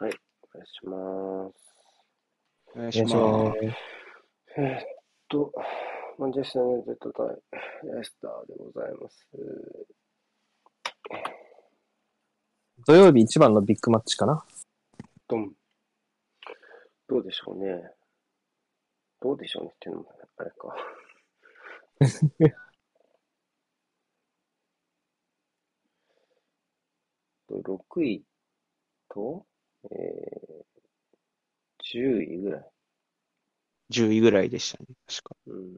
はい、お願いします。お願いします。ます。えーっと、マンチェスター・ユナイテッド対レスターでございます。土曜日一番のビッグマッチかなドン。どうでしょうね。どうでしょうねっていうのも、あれか。6位と、えー、10位ぐらい。10位ぐらいでしたね、確か。うん。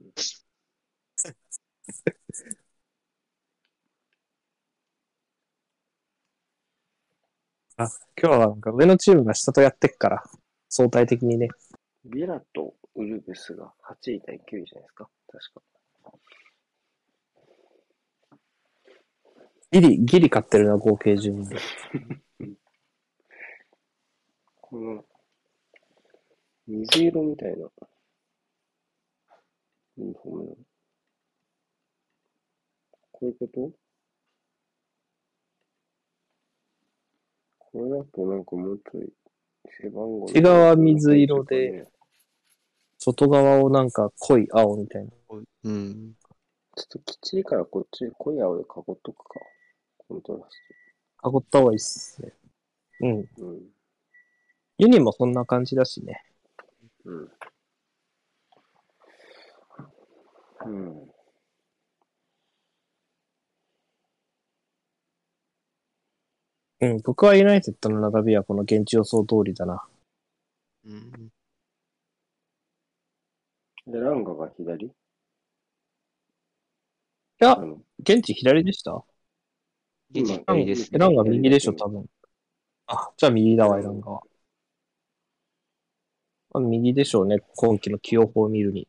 あ、今日はなんか上のチームが下とやってっから、相対的にね。ビラとウルブスが8位対9位じゃないですか？確か。ギリ、ギリ勝ってるな、合計順で。この、水色みたいな、ユニフォームなのこういうこと？これだとなんかもうちょい背番号内側は水色で、外側をなんか濃い青みたいな。うん。ちょっときっちりからこっち濃い青で囲っとくか。コントラス囲った方がいいっすね。うん。ト。うん。ユニもそんな感じだしね。うん。うん。うん、僕はユナイテッドの並びはこの現地予想通りだな。うん。で、ランガが左？いや現地左でした？現地左ですエランが右でしょ、多分。あ、じゃあ右だわ、エランがは。あ右でしょうね、今季の起用法を見るに。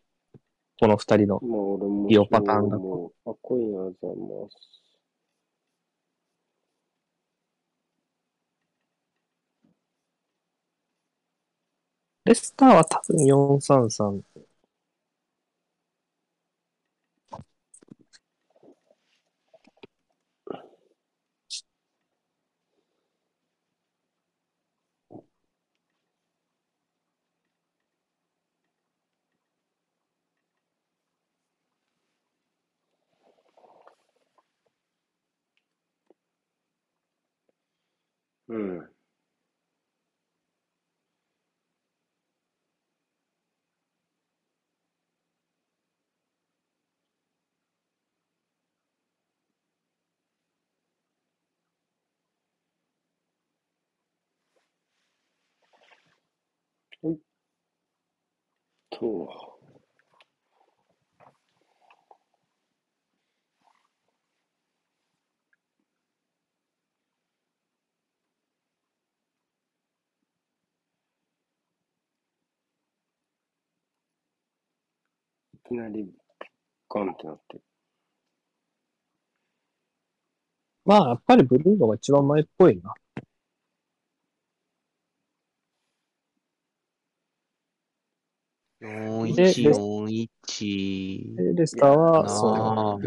この二人の。まあ、俺も。リオパターンだといな、ざます。レスターは多分433。うん。はい。と。いきなりガンってなってる。まあ、やっぱりブルーノが一番前っぽいな。4141。でレスターは、あそう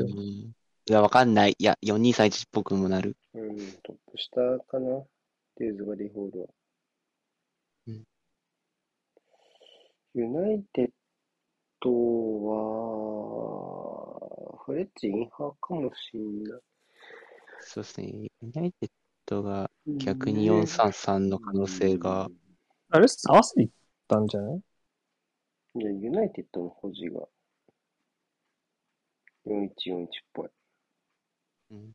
いや、わかんない。いや、4231っぽくもなる。うん、トップ下かな？デーズバリーホールは。うんユナイテッドは、フレッチインハーかもしんない。そうですね。ユナイテッドが逆に433の可能性が、あレスター合わせに行ったんじゃない？いや、ユナイテッドの保持が4141っぽい。うん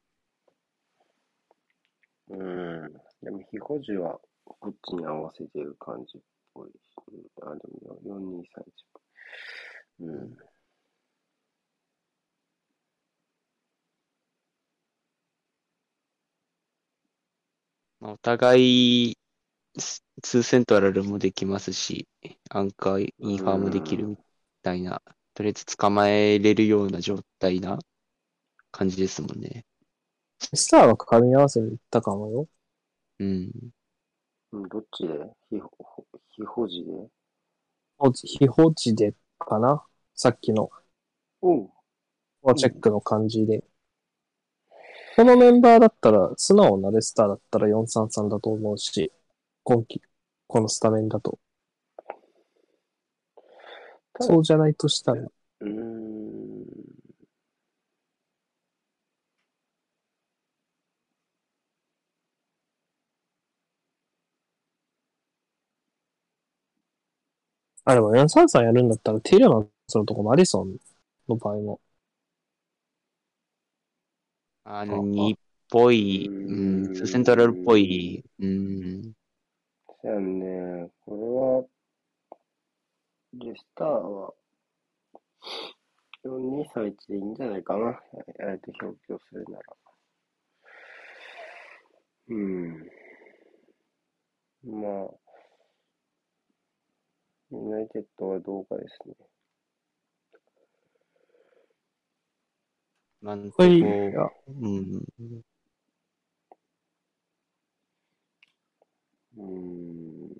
うん。でも、非保持はこっちに合わせてる感じっぽいし。あ、でも4231っぽい。うん。まあお互い、スツーセントラルもできますし、アンカー、インファーもできるみたいな、とりあえず捕まえれるような状態な感じですもんね。レスターは噛み合わせに行ったかもよ。うん。うん、どっちで？非保非保持で？保持非保持でかなさっきの。チェックの感じで。このメンバーだったら、素直なレスターだったら433だと思うし、今季。このスタメンだと。そうじゃないとしたら。うーん。あ、でも433やるんだったら、ティーレマンスのとこマディソンの場合も。あの、2っぽい、ううんセントラルっぽい、うん、じゃあね、これは、で、スターは、4231でいいんじゃないかな。あえて表記をするなら。うん。まあ、ユナイテッドはどうかですね。なんとこう、うん、うん。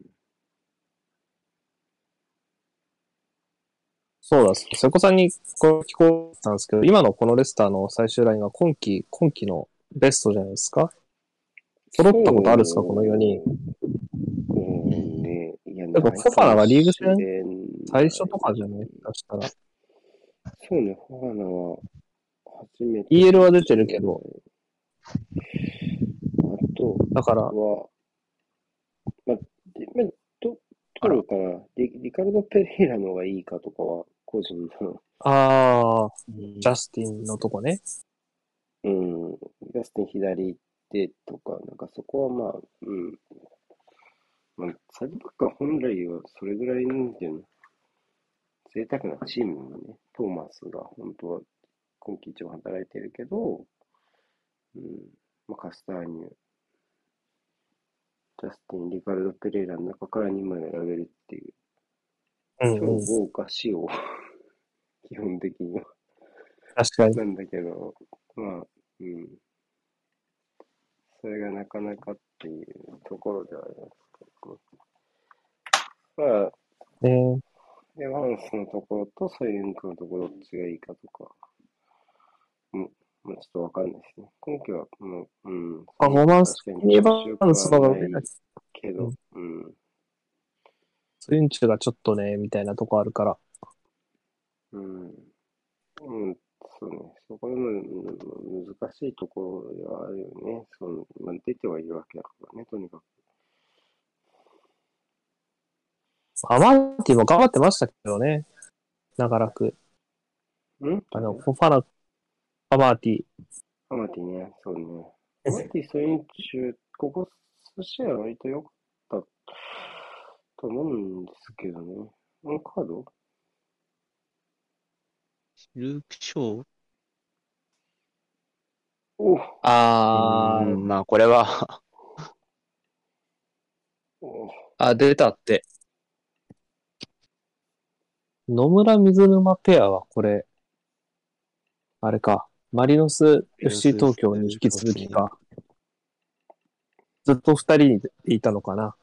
そうだ、瀬古さんにこれ聞こえたんですけど、今のこのレスターの最終ラインは今季、今季のベストじゃないですか？揃ったことあるんですか？この4人。うん。ね、いや、でもフォファナはリーグ戦？最初とかじゃない？かしたら。そうね、フォファナは初めて。EL は出てるけど。あとだから、は、まあ、でまあ、ど、どうかなリ。リカルド・ペレイラの方がいいかとかは、個人の、ああ、うんジャスティンのとこね。うん、ジャスティン左行ってとか、なんかそこはまあ、うん。まあ、サイドバックは本来はそれぐらいなんていうの、贅沢なチームにね、トーマスが本当は今季一番働いてるけど、うん、まあ、カスターニュ、ジャスティン、リカルド・ペレイラの中から2枚選べるっていう、超うんうん。豪華仕様、基本的には。確かに。なんだけど、まあ、うん。それがなかなかっていうところではありますけど、まあ、ねエヴァンスのところとソユンクのところどっちがいいかとか、うん、まあ、ちょっとわかんないですね。今季はもう、うん。パフォーマンス的にエヴァンスの方が強くはないけど、うん。スインチがちょっとね、みたいなとこあるから。うん。うん、そうね。そこでもうん難しいところではあるよね。そのまあ、出てはいるわけだからね、とにかく。アマーティも頑張ってましたけどね。長らく。ん？あの、フォファナ、アマーティ。アマティね、そうね。アマティ、そういう中、ここ数試合は割と良かったと思うんですけどね。このカード？ルーク・ショー？お。あうん。まあ、これは、お。あ、出たって。野村水沼ペアはこれ、あれか、マリノス FC 東京に引き続きか。ずっと二人でいたのかな。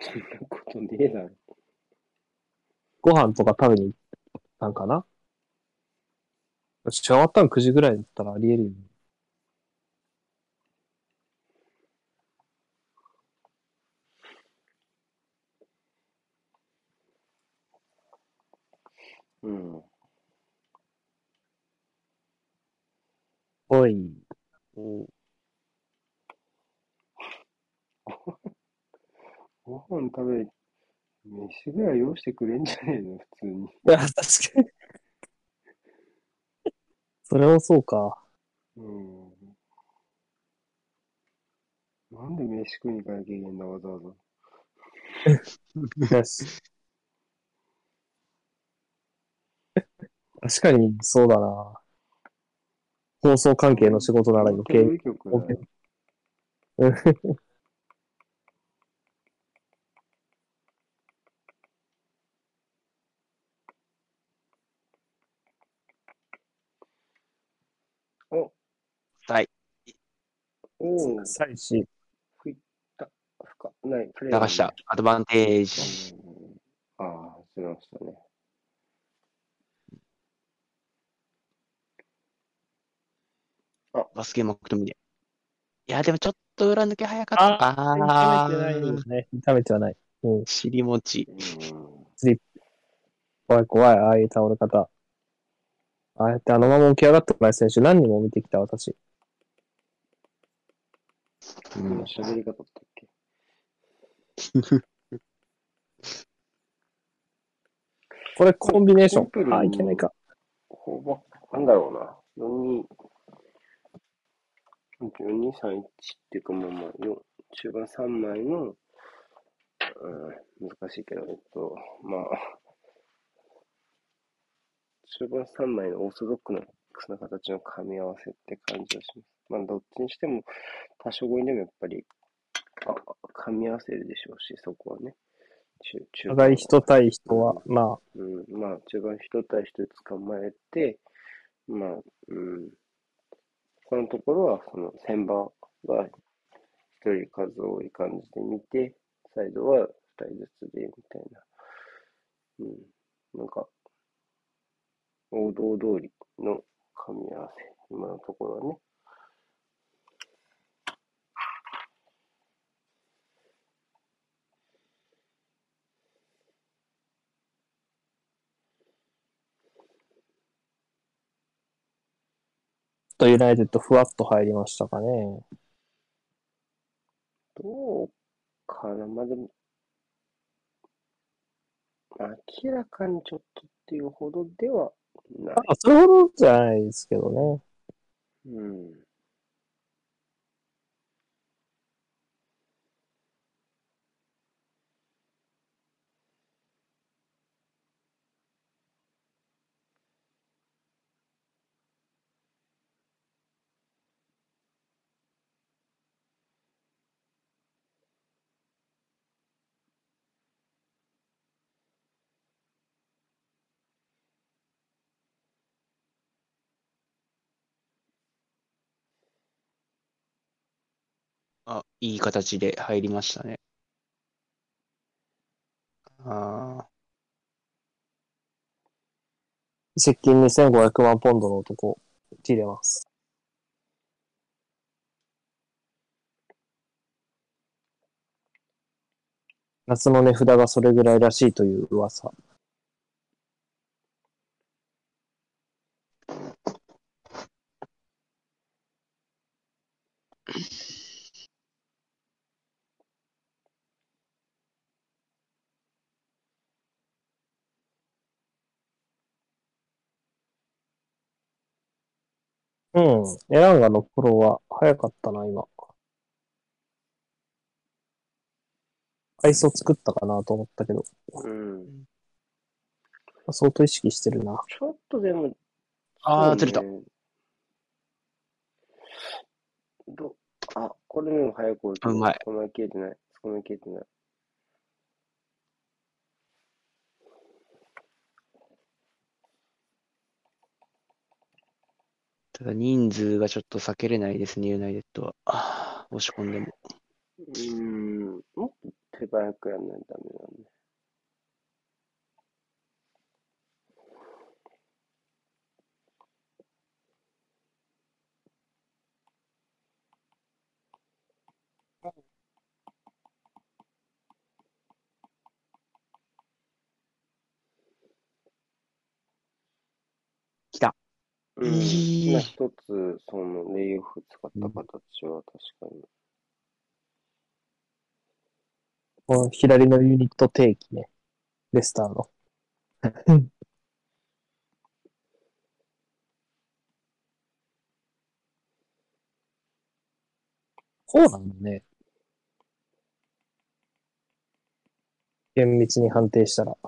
そんなことねえだろ。ご飯とか食べに行ったんかな仕上がったの9時ぐらいだったらありえるよね。うん。おい。おご飯食べ、飯ぐらい用意してくれんじゃねえの、普通に。いや、確かに。それもそうか。うん。なんで飯食いに行かなきゃいけないんだ、わざわざ。確かに、そうだな。放送関係の仕事なら余計。お、はい。おー、最し、深ない、プレイ流した。アドバンテージ。うんああ、しましたね。バスケマクトミネ。いや、でもちょっと裏抜け早かったか。痛めてないよね。痛めてはない。うん。尻餅。うん。怖い怖い、ああいう倒れ方。ああやってあのまま起き上がってこない選手何人も見てきた私。う今ん、喋り方だったっけ？これコンビネーショシンあ、いけないか。ほぼ、なんだろうな。4、2、4、2、3、1っていうか、まあまあ、よ中盤3枚の、うん、難しいけど、えっと、まあ、中盤3枚のオーソドックスな形の組み合わせって感じがします。まあ、どっちにしても、多少語彙でもやっぱり、あ、組み合わせるでしょうし、そこはね。中中お互い人対人は、まうん、まあ、中盤人対人で捕まえて、まあ、うん、このところは、その、先場が一人数多い感じで見て、サイドは二人ずつで、みたいな。うん、なんか、王道通りの噛み合わせ、今のところはね。とユナイテッドふわっと入りましたかね。どうかな、まあ、でも、明らかにちょっとっていうほどではない。あ、それほどじゃないですけどね。うん。あ、いい形で入りましたね。ああ接近2500万ポンドの男、ティレマス。夏の値札がそれぐらいらしいという噂。うん。エランガのプロは早かったな、今。階層作ったかなと思ったけど、うん。相当意識してるな。ちょっとでも、あー、そうずれた。ねどあ、これでも早くうまい捕まえきれてない。捕まえきれてない。ただ人数がちょっと避けれないですね、ユナイテッドは。ああ押し込んでも。うん。もっと手早くやんないとダメなんで。来た。うん。一つ、その、レイオフ使った形は確かに。この左のユニット定期ね。レスターの。こうなんだね。厳密に判定したら。あ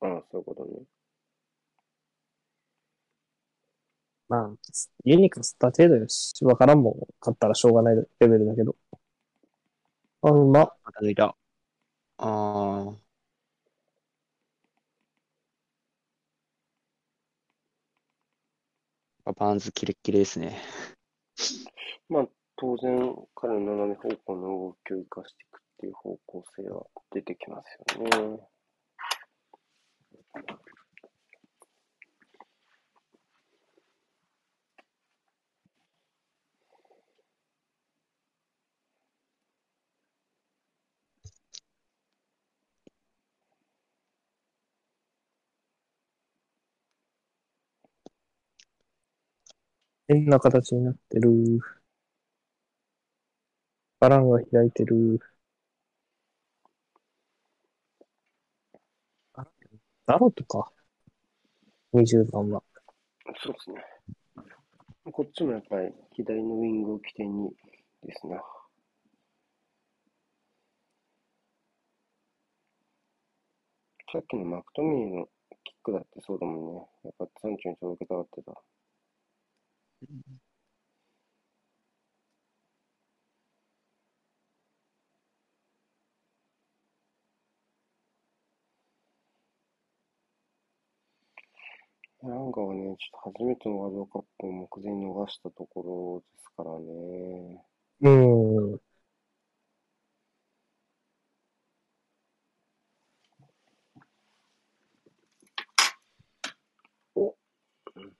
あ、そういうことね。まあ、ユニクスった程度よし。わからんもん。勝ったらしょうがないレベルだけど。あ、うま。また抜いた。あー。バーンズキレッキレですね。まあ、当然、彼の斜め方向の動きを生かしていくっていう方向性は出てきますよね。変な形になってる。バランが開いてる。あダロとか。20番は。そうですね。こっちもやっぱり左のウィングを起点にですね。さっきのマクトミーのキックだってそうだもんね。やっぱ山中に届けたがってた。ランガはね、ちょっと初めてのワールドカップを目前に逃したところですからね。うん。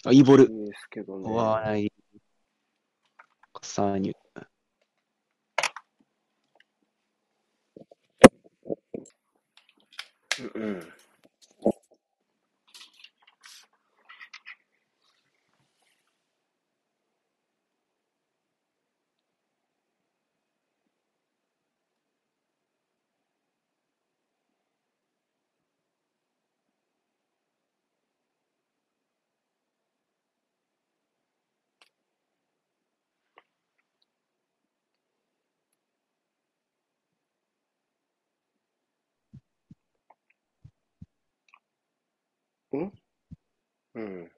あ、いいボール。いいですけどね。い。カサーニュ。うんうん。んう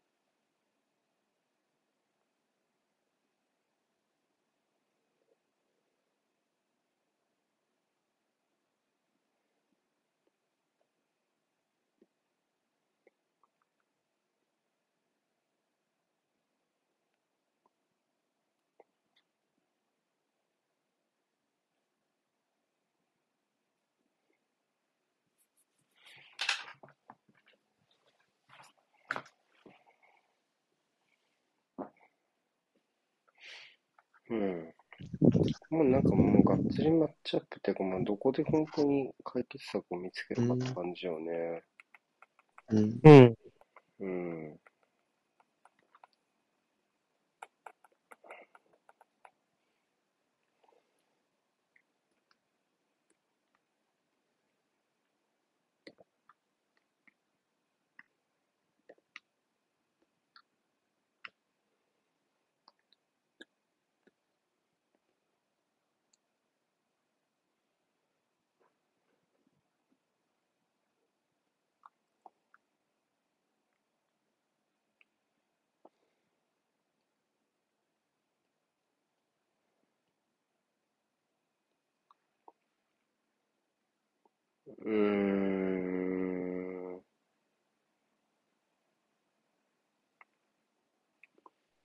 うん。もうなんかもうがっつりマッチアップっていうか、まあどこで本当に解決策を見つけるかって感じよね。うん。うん。うん。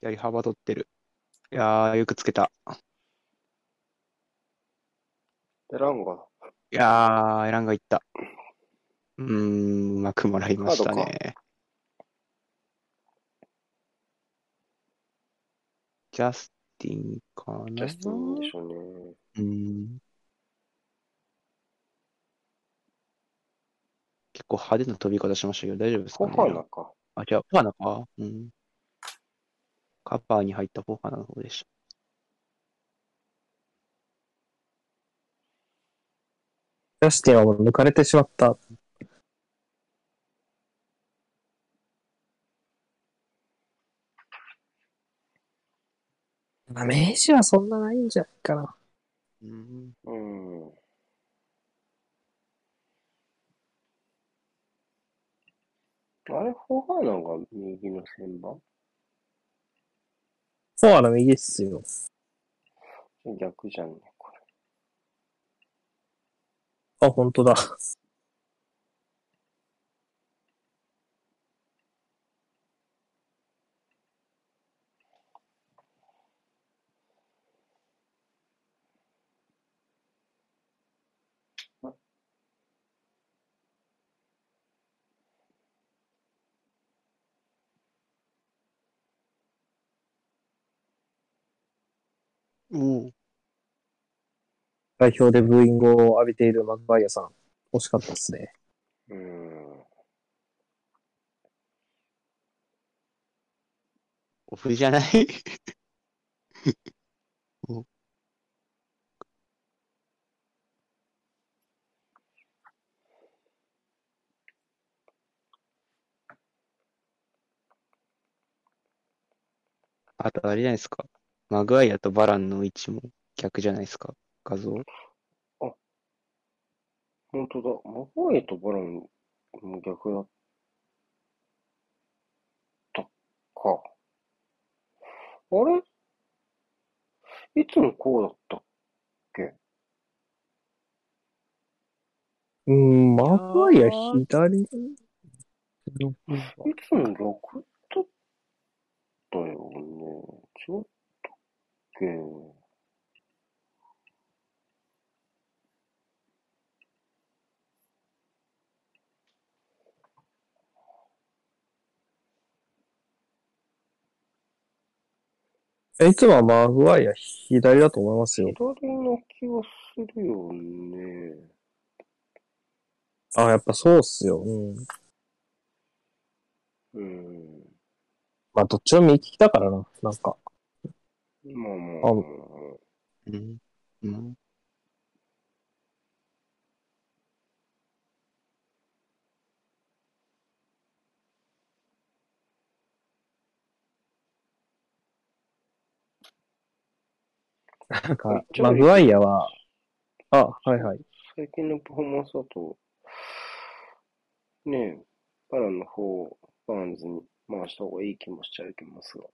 やり幅取ってる。いやー、よくつけた。エランガ。いやー、エランがいった。うーん、うまくもらいましたね。ジャスティンかな？ジャスティンでしょうね。うん。結構派手な飛び方しましたけど、大丈夫ですフかね？ォファナか。あ、じゃあ、ファナか。うん。カバーに入ったフォファナの方でした。ジャスティンはもう抜かれてしまった。まあ、名刺はそんなないんじゃないかな。うん。うん。あれ、フォファナが右の旋盤フォアの右っすよ。逆じゃんね、これ。あ、本当だ。代表でブーイングを浴びているマグバイアさん。惜しかったっすね。うん。オフじゃない？おあとあれじゃないですか。マグワイアとバランの位置も逆じゃないですか？画像？本当だ。マグワイアとバランも逆だったか。あれ？いつもこうだったっけ？うん、マグワイア左いつも楽だったよね。違っえいつもはマグワイア左だと思いますよ。左の気がするよね。あ、やっぱそうっすよ。うん。うん。まあ、どっちも右利きだからな、なんか。まあまあ。あうん。うん。なん。か、マグワイアは、あ、はいはい。最近のパフォーマンスだと、ねえ、バラの方、バーンズに回した方がいい気もしちゃいますが。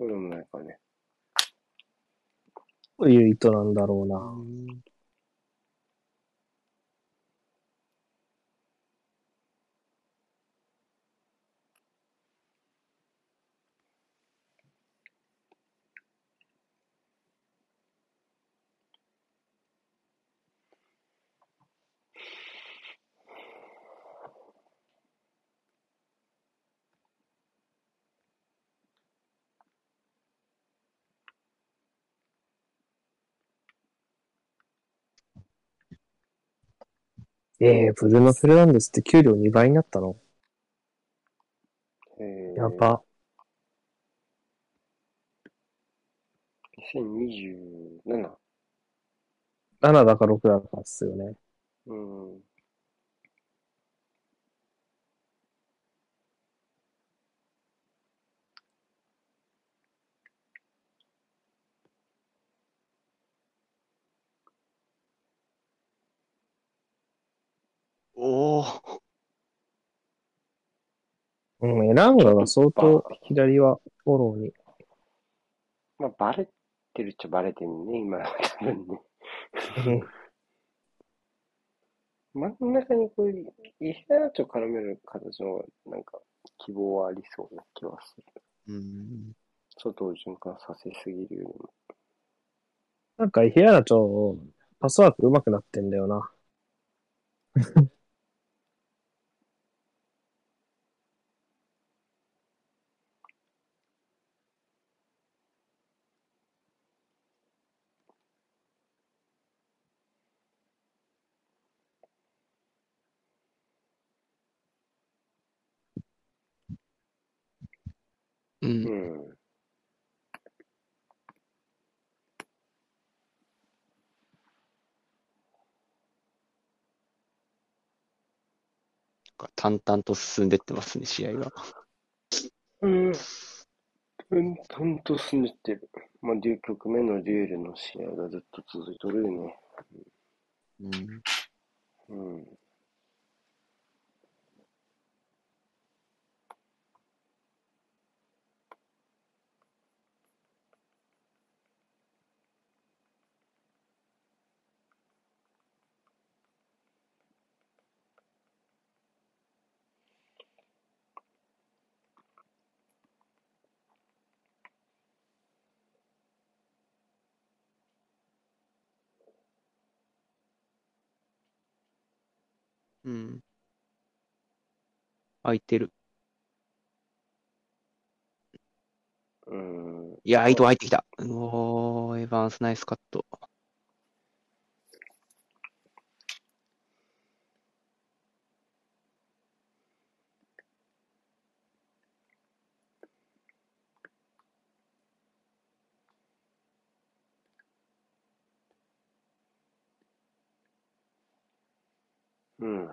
そうでもないかね。どういう意図なんだろうな。ええブルーノ・フェルナンデスって給料2倍になったの？えー、やば。2027。7だか6だかっすよね。うん。おお。うん、エランガが相当左はフォローに。まあ、バレてるっちゃバレてるね、今の多分ね。真ん中にこういう、イヘアチョ絡める形の、なんか、希望はありそうな気はする。うん。外を循環させすぎるよりも。なんか、イヘアナチョ、パスワーク上手くなってんだよな。う。うんん。淡々と進んでってますね、試合が。うん。うん、ほんと進んでってる。まあ、両局目のデュエルの試合がずっと続いとるよね。うん。うん。うん。空いてる。うん。いや、伊藤入ってきた。おー、エヴァンスナイスカット。うん。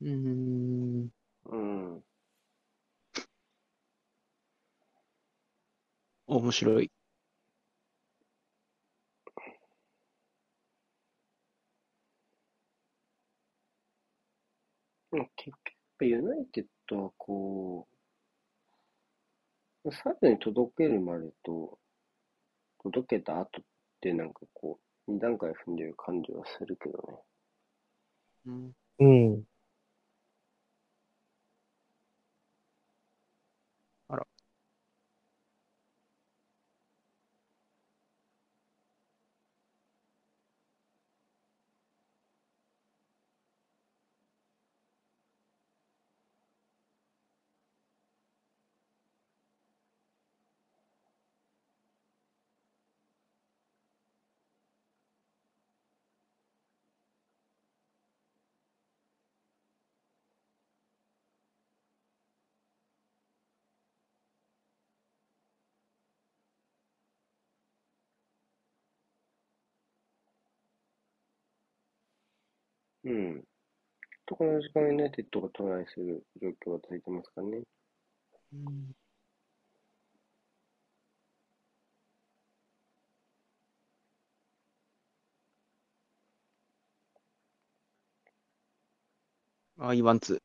うーん。うん。面白い。結局、ユナイテッドはこう、最後に届けるまでと、届けた後ってなんかこう、二段階踏んでる感じはするけどね。うん。うん。うん。とこの時間ユナイテッドがトライする状況が続いてますかね。うんあ、イワンツ。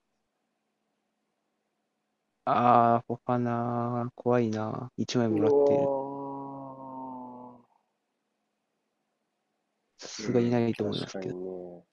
あー、フォファナー、怖いな。1枚もらってる。さすがにないと思いますけど。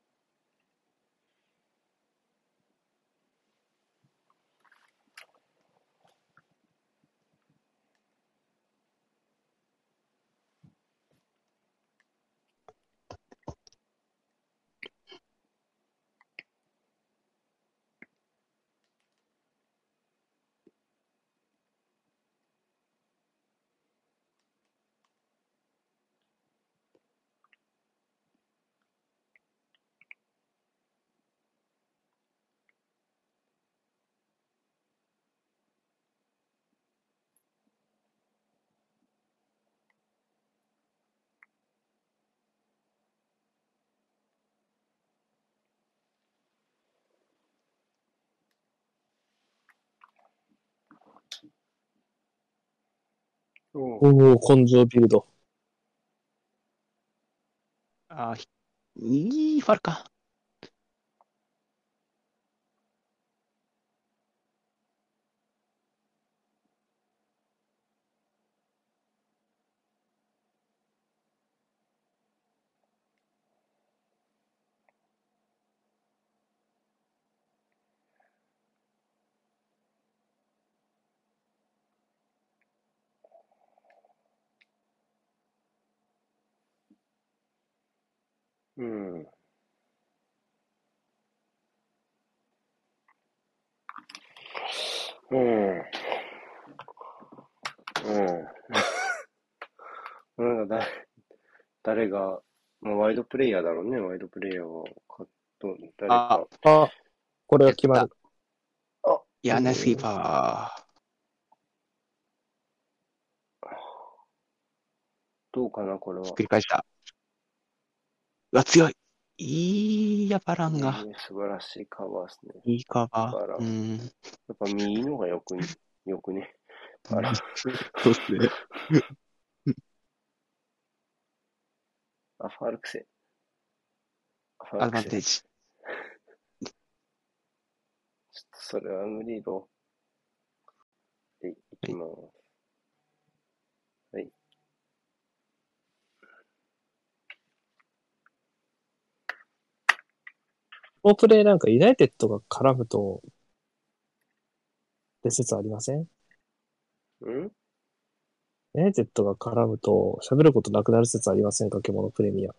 おうおお、根性ビルド。あいいファルか。うん。うん。うん。なんかだ、誰が、まあ、ワイドプレイヤーだろうね、ワイドプレイヤーは。かと誰か。あ、これは決まる。いや、ナイスキーパどうかな、これー。はひっく。り返した。うわ、強い。いいや、バランが。ね素晴らしいカバーですね。いいカババラー。うん。やっぱ右のがよくね、よくね。あら、そうっすね。あ、ファールクセ。フアドバンテージ。ちょっとそれは無理ろ。で、いきます。はい。このプレイなんかユナイテッドが絡むと、って説ありません？うん？ユナイテッドが絡むと喋ることなくなる説ありません？か獣プレミア。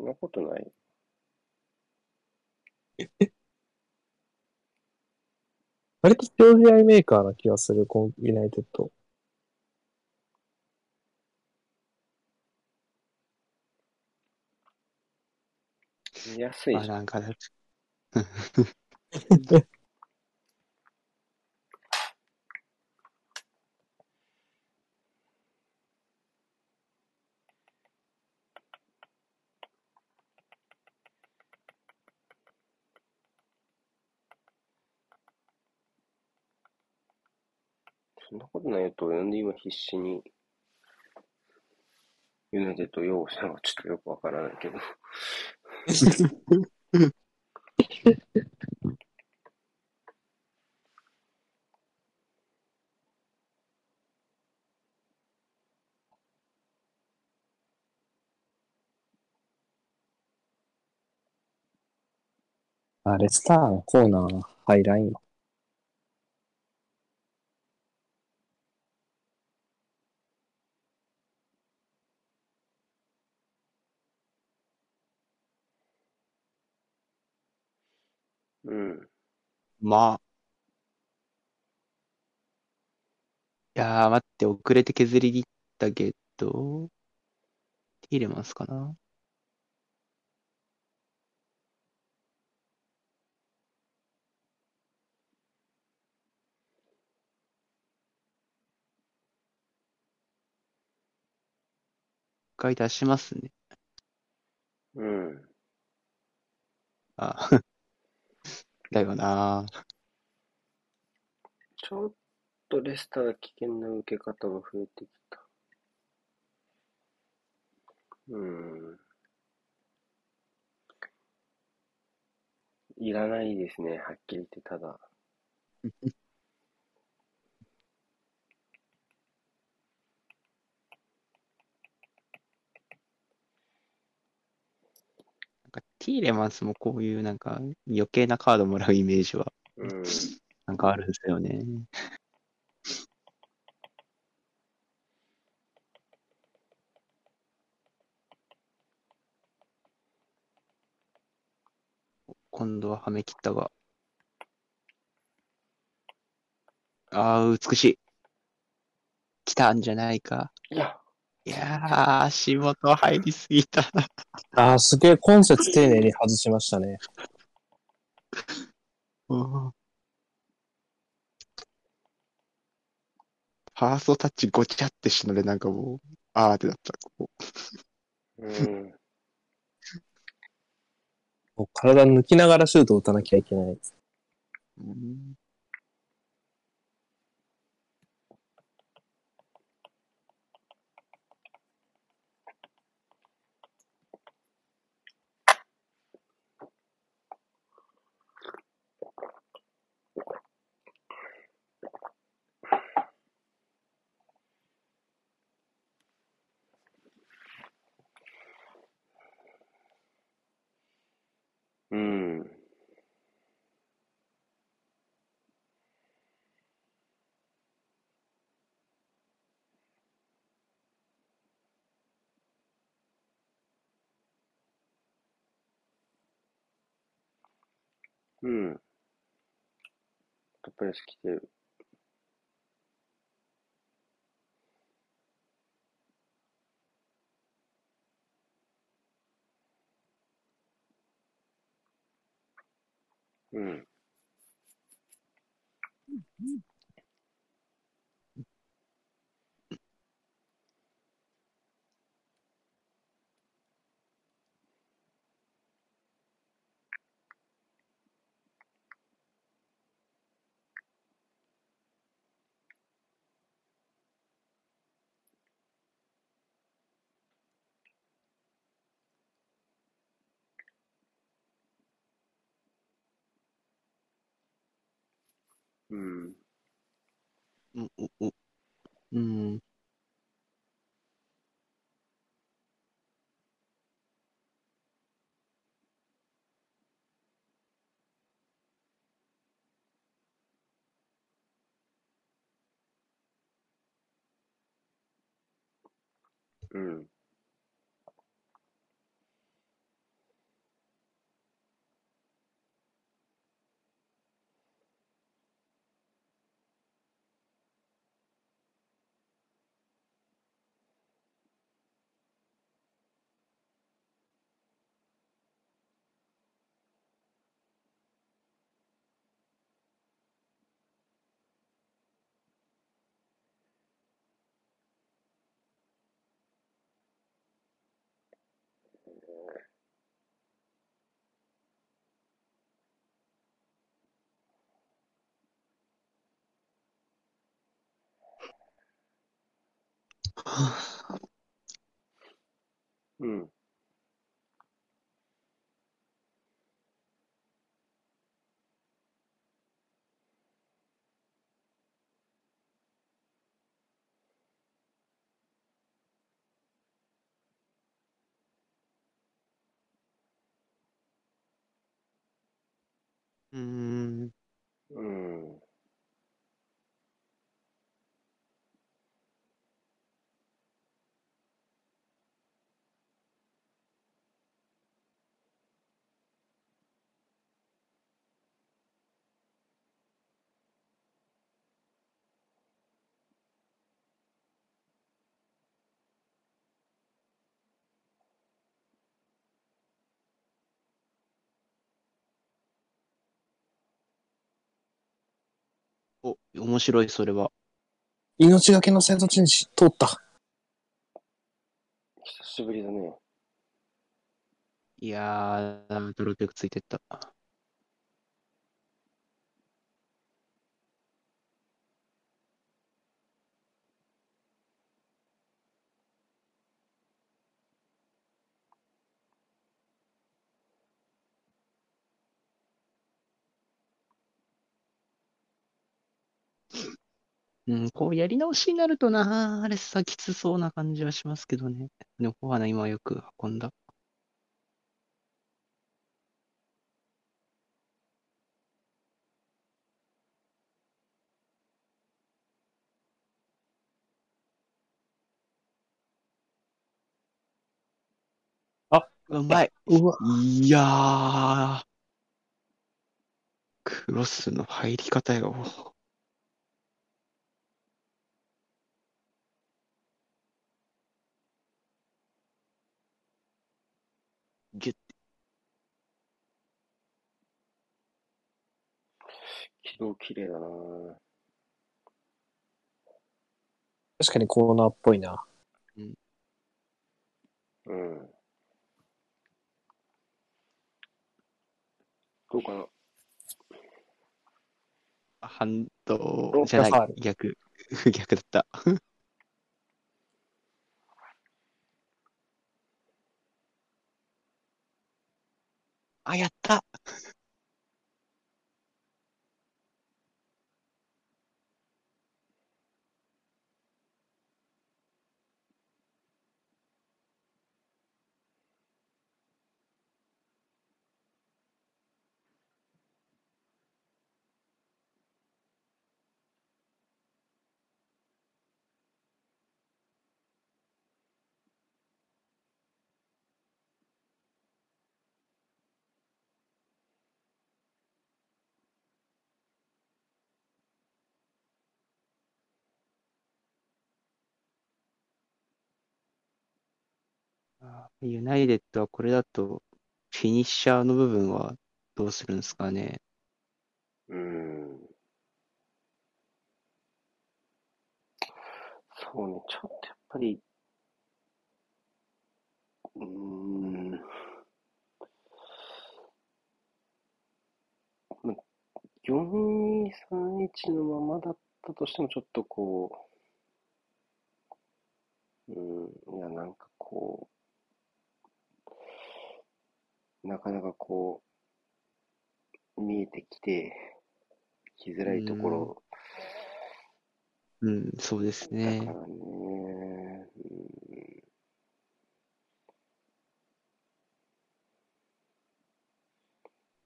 そんなことない。割と強試合メーカーな気がする、コンユナイテッド。まあ安いじゃん。なんか、そんなことないと、なんで今必死にユナイテッドを擁護したのかちょっとよくわからないけど。あ、レスターのコーナーハイライまあ。いやー、待って、遅れて削り切ったけど、ティーレマンスかな？一回出しますね。うん。あ、だよなちょっとレスター危険な受け方が増えてきた。うん。いらないですね、はっきり言って、ただ。なんかティーレマンスもこういうなんか余計なカードもらうイメージは。なんかあるんですよね。今度ははめ切ったが。ああ、美しい。来たんじゃないか。いや、いやー、足元入りすぎた。あー、すげえ今節丁寧に外しましたね。うんファーストタッチごちゃってしので、なんかもう、あーってなった。こううん。もう体抜きながらシュートを打たなきゃいけない。うんうん。うん。トップレス来てる。うん。うん。うん。おおうん。うん。うん。面白い、それは。命がけの戦闘地に通った。久しぶりだね。いやー、ドロップついてった。うん、こうやり直しになるとな、あれさ、きつそうな感じはしますけどね。でも、コハナ今はよく運んだ。あ、うまい。うわ。いやー、クロスの入り方よ。軌道綺麗だな。確かにコーナーっぽいな。うん。どうかな。反動おじゃない。逆、逆だった。あ、やったユナイテッドはこれだと、フィニッシャーの部分はどうするんですかね？うん。そうね、ちょっとやっぱり、うん。4231のままだったとしても、ちょっとこう、うん、いや、なんかこう、なかなかこう、見えてきて、きづらいところうん、そうですだねか。らね、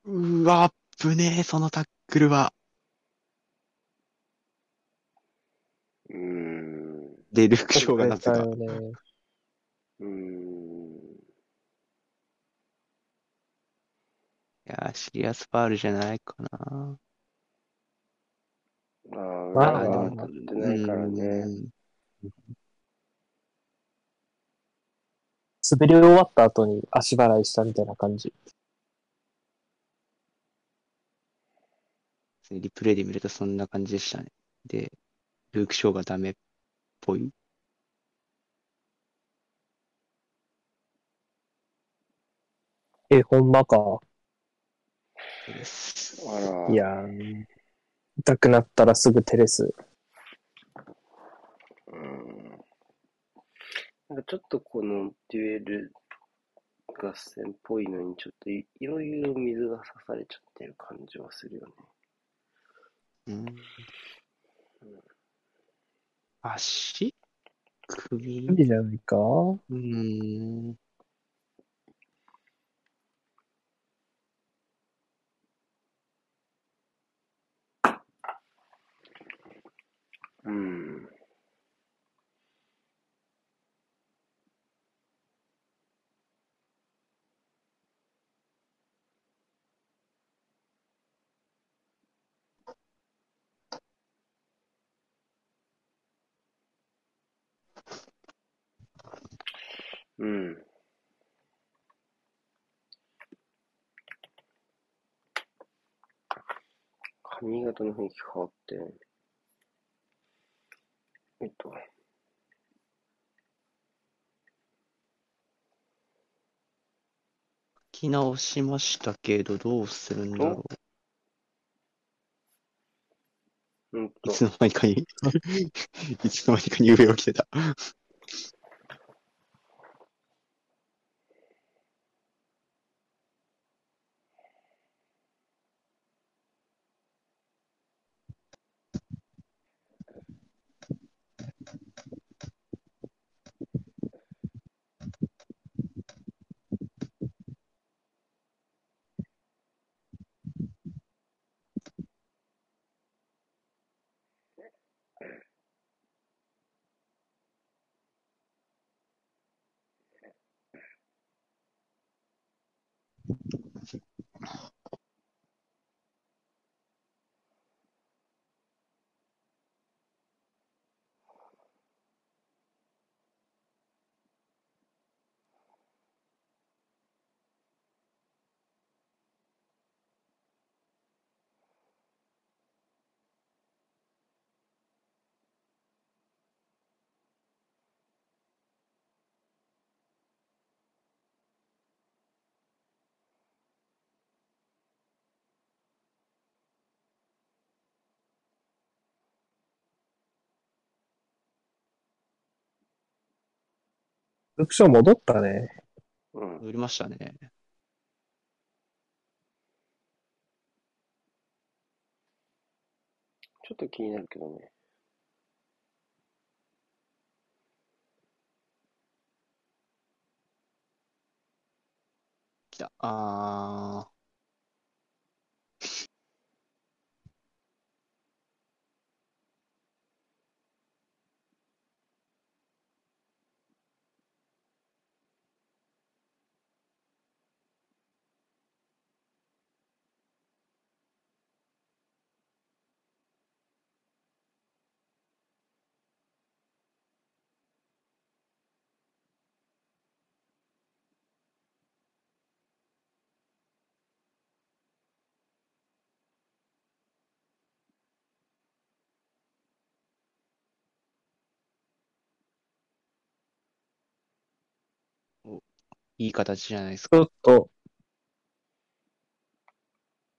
うわ、ぶねえ、そのタックルは。うん、うん、で、ルーク・ショーがなぜか。うん、やー、シリアスファウルじゃないかな。まあ、まあでも当たってないからね。うん滑り終わった後に足払いしたみたいな感じ。リプレイで見るとそんな感じでしたね。で、ルーク・ショーがダメっぽい。え、ほんまか。です。あら、いやー、痛くなったらすぐテレス。うん、なんかちょっとこのデュエル合戦っぽいのにちょっといいろいろ水が刺されちゃってる感じはするよね。うん。足？首？無理じゃないか？うーん。うん。うん。髪型の雰囲気変わって、えっと、書き直しましたけど、どうするんだろうんう。いと、つの間にかに いつの間にかに上を着てた。ルクション戻ったね。うん。売りましたね。ちょっと気になるけどね。来た。あーいい形じゃないですか。ちょっと、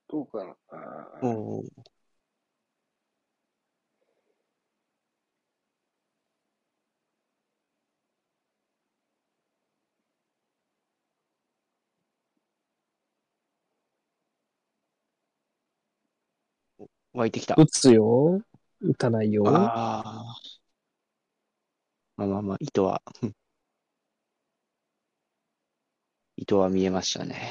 どうかなあーおー湧いてきた。打つよ。打たないよ。ああ。まあまあまあ、糸は、うん糸は見えましたね。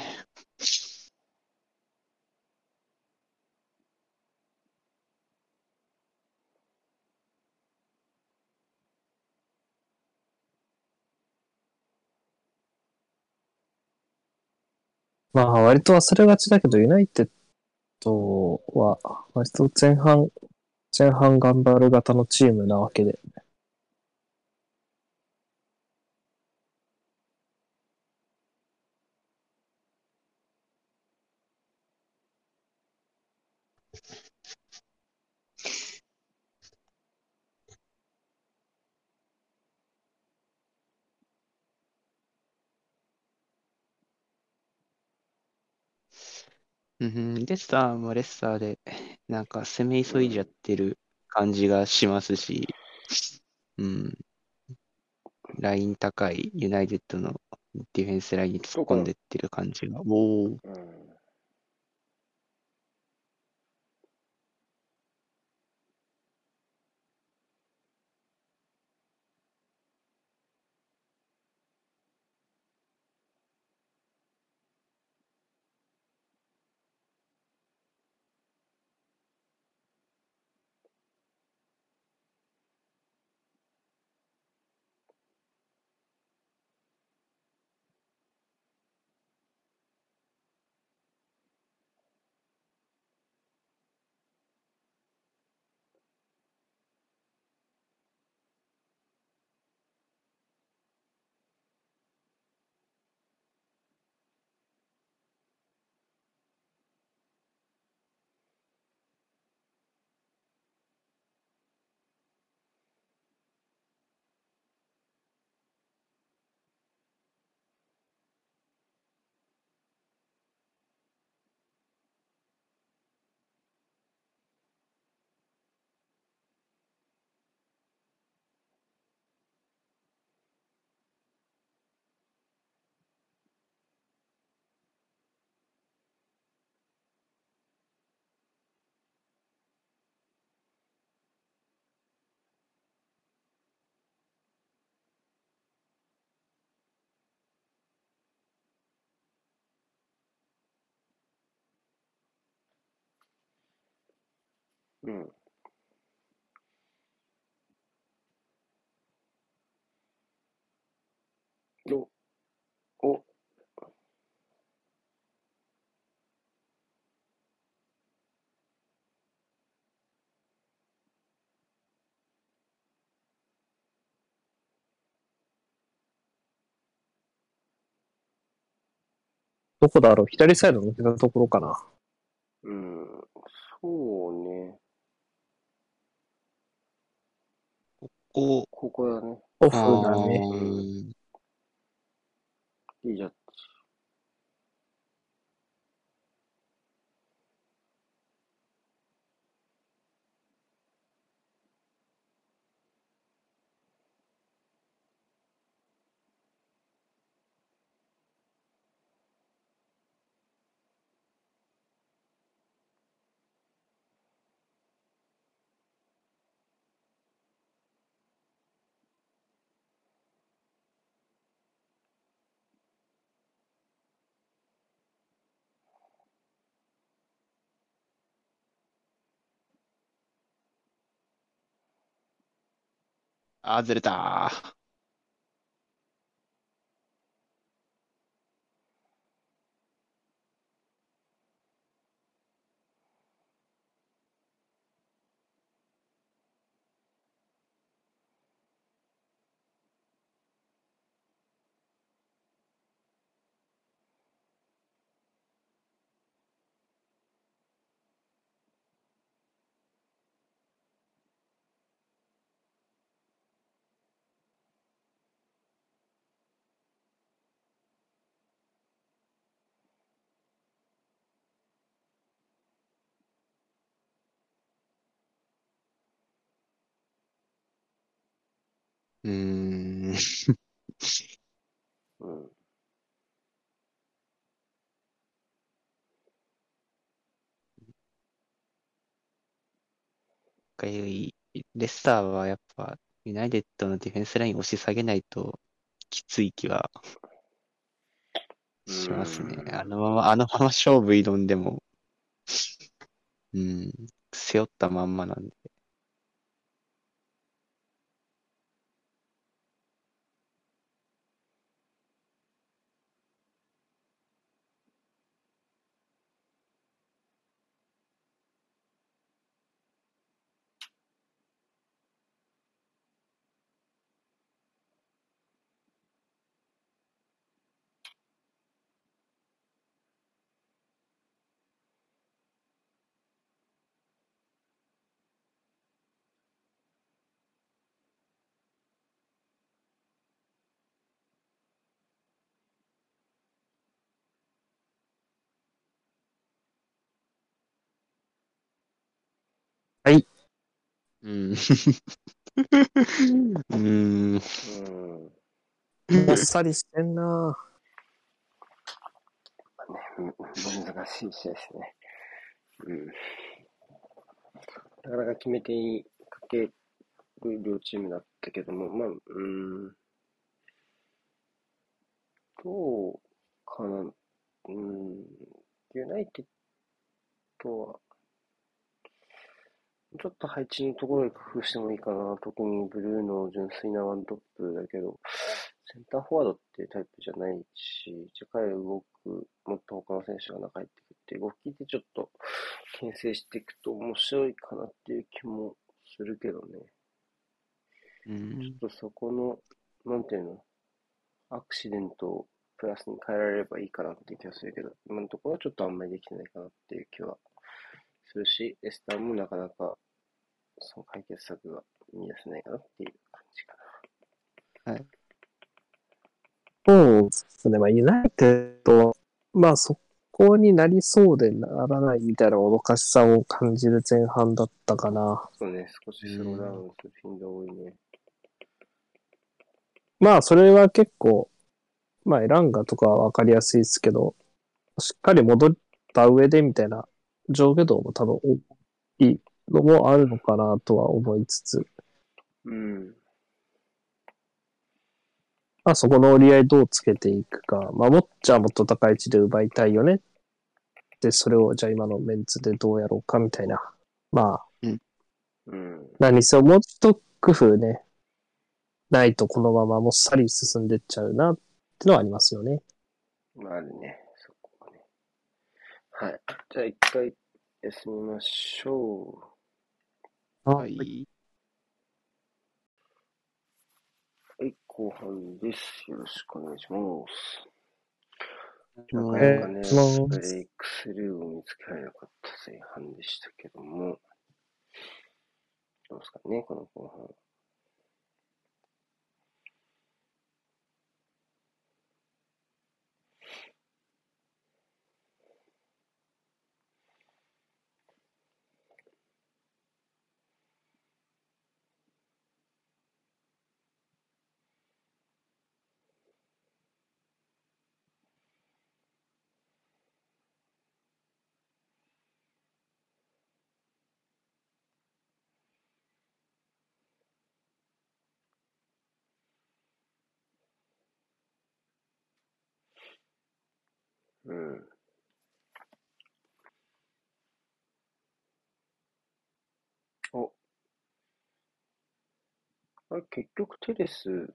まあ、割と忘れがちだけど、ユナイテッドは、割と前半、前半頑張る型のチームなわけで。うんうん、レッサーもレッサーで、なんか攻め急いじゃってる感じがしますし、うん、ライン高いユナイテッドのディフェンスラインに突っ込んでってる感じが。おお。うん。うん。お、お、どこだろう？左サイド抜けたところかな。うん。そうね。おここだね。オフあだね。ーいいジャッあ、ずれたうーん。うん。い。レスターはやっぱ、ユナイテッドのディフェンスライン押し下げないときつい気はしますね。うん。あのまま、あのまま勝負挑ん。でも、うん、背負ったまん。まなん。で。うん。うーん。うん。もっさりしてんなね、む難しい試合ですね。うん。なかなか決め手にかける両チームだったけども、まあ、うん。どうかな。うん。ユナイテッドは、ちょっと配置のところで工夫してもいいかな。特にブルーの純粋なワントップだけど、センターフォワードってタイプじゃないし、じゃ彼動く、もっと他の選手が中入ってくって、動きでちょっと牽制していくと面白いかなっていう気もするけどね。うんちょっとそこの、なんていうの、アクシデントをプラスに変えられればいいかなっていう気がするけど、今のところはちょっとあんまりできてないかなっていう気はするし、エスターもなかなかその解決策が見出せないかなっていう感じかそうですね。まあ、ユナイテッドは、まあ、そこになりそうでならないみたいな脅かしさを感じる前半だったかな。な。そうね、少しスローダウンする頻度多いね。まあ、それは結構、まあ、エランガとかはわかりやすいですけど、しっかり戻った上でみたいな上下動も多分大きいのもあるのかなとは思いつつ、うん。まあ、そこの折り合いどうつけていくか、まあ、もっちゃもっと高い位置で奪いたいよね。で、それをじゃあ今のメンツでどうやろうかみたいな。まあ、うん。何せもっと工夫ね、ないとこのままもっさり進んでっちゃうなってのはありますよね。まあ、あるね、そこはね。はい。じゃあ一回休みましょう。は。はいはい、後半です。よろしくお願いします。おなかなかね、ブレイクスルーを見つけられなかった前半でしたけども、どうですかね、この後半。うん。お。あれ、結局テレス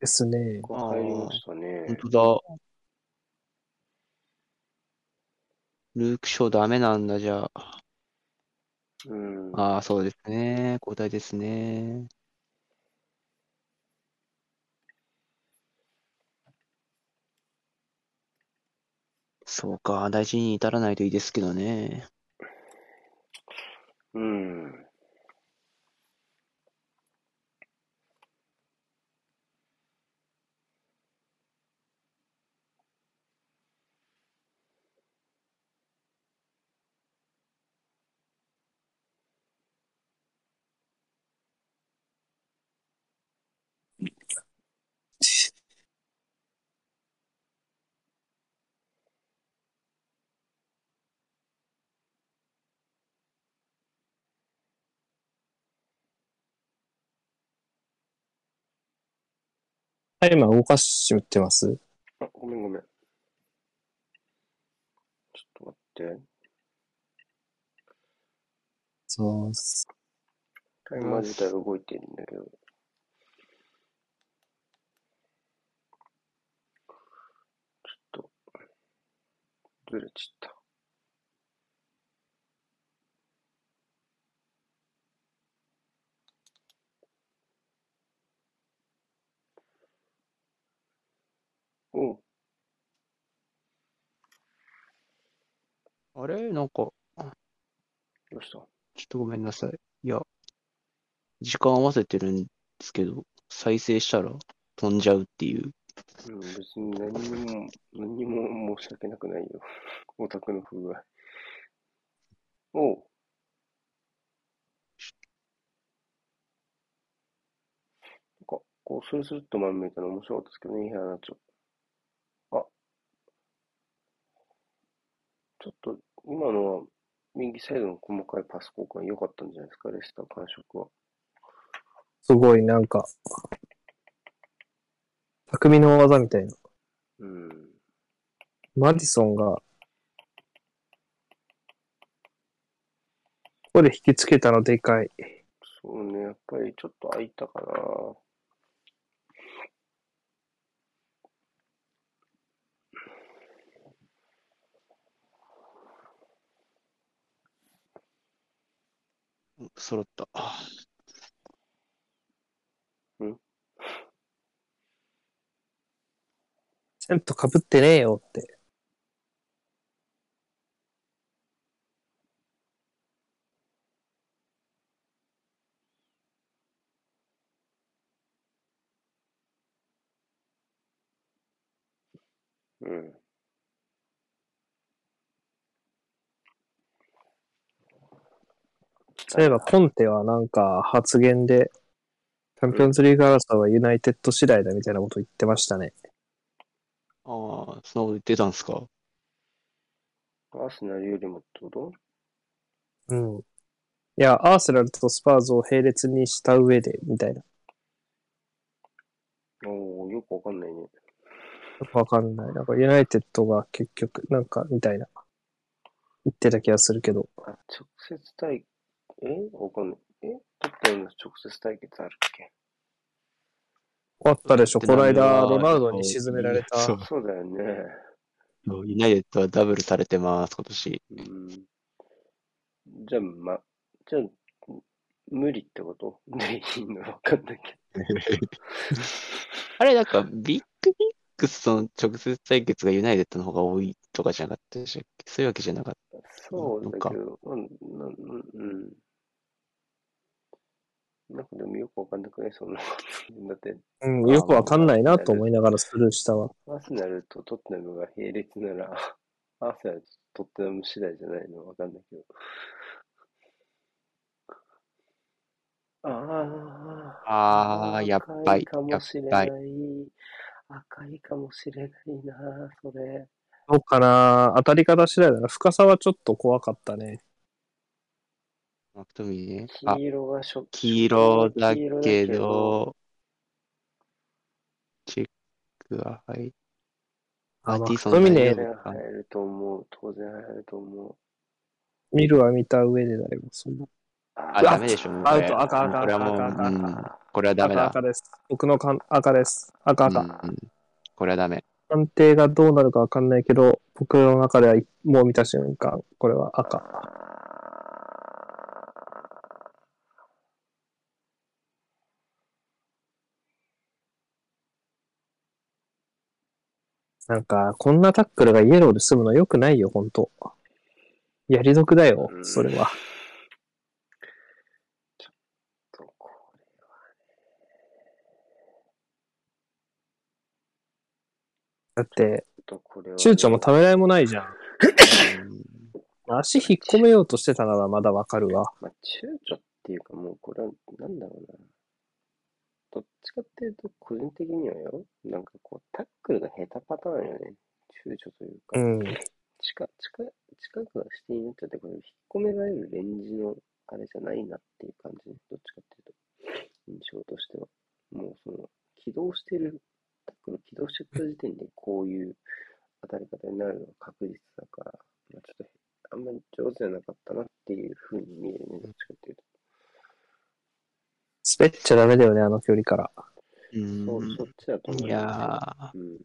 ですね。が入りましたね。本当だ。ルーク・ショーダメなんだ、じゃあ。うん。ああ、そうですね。交代ですね。そうか、大事に至らないといいですけどね。うん。タイマー動かしってます？あ、ごめんごめん。ちょっと待って。そうっす。タイマー自体は動いてるんだけど。ちょっと、ずれちった。あれ？なんか、どうした？ちょっとごめんなさい。いや、時間合わせてるんですけど、再生したら飛んじゃうっていう。うん、別に何にも、何にも申し訳なくないよ。オタクの不具合。おう。なんか、こう、スルスルっと前向いたの面白かったですけどね、いい話ちょっと。ちょっと、今のは、右サイドの細かいパス交換良かったんじゃないですか、レスター感触は。すごいなんか、匠の技みたいな。うん。マディソンが、ここで引きつけたのでかい。そうね、やっぱりちょっと空いたかな。揃った。セント被ってねえよって。うん。そういえば、コンテはなんか発言で、チャンピオンズリーグ争いはユナイテッド次第だみたいなこと言ってましたね。ああ、そんなこと言ってたんですか？アーセナルよりもってこと？うん。いや、アーセナルとスパーズを並列にした上で、みたいな。おー、よくわかんないね。よくわかんない。なんかユナイテッドが結局、なんか、みたいな。言ってた気がするけど。あ、直接対、えわかんない。えトッテナムの直接対決あるっけ？あったでしょ。この間、ロナウドに沈められた。そうそうだよね。そうユナイテッドはダブルされてます、今年。うん。じゃあ、ま、じゃあ、無理ってこと？でいいのわかんないけ あれ、なんか、ビッグシックスとの直接対決がユナイテッドの方が多いとかじゃなかったでしたっけ？そういうわけじゃなかっど。そうだけど、うん、なうん、うん。なんかでもよくわかんなくない？そんなこと。だって、うん、よくわかんないなと思いながらスルーしたわ。アーセナルとトッテナムが並列なら、アーセナルとトッテナム次第じゃないのわかんないけど。ああ。ああ、やっぱり赤いかもしれない。赤いかもしれないな、それ。どうかな当たり方次第だな。深さはちょっと怖かったね。マクトミね。あ黄、色がしょ、黄色だけど、チェックが入っあ、ママティソンクトミネ入ると思う。当然入ると思う。見るは見た上でだよ。そんなああ、ダメでしょ。アウト赤赤もうこれはもう、赤赤うん、これはダメだ。赤赤です。僕のかん赤です。赤赤。これはダメ。判定がどうなるかわかんないけど、僕の中ではもう見た瞬間、これは赤。なんか、こんなタックルがイエローで済むの良くないよ、ほんと。やり得だよう、んそれは。と、こだっと、これはね。躊躇もためらいもないじゃん足引っ込めようとしてたならまだわかるわ。まあ、躊躇っていうかもうこれは、なんだろうな。どっちかっていうと、個人的にはよ、なんかこう、タックルが下手パターンよね。躊躇というか。うん。近、近、近くが視点になっちゃって、これ引っ込められるレンジのあれじゃないなっていう感じね。どっちかっていうと、印象としては。もうその、起動してる、タックル起動しちゃった時点でこういう当たり方になるのは確実だから、まあ、ちょっと、あんまり上手じゃなかったなっていうふうに見えるね、どっちかっていうと。滑っちゃダメだよね、あの距離から。うんそう、そっちだと思いますよいやー、うん。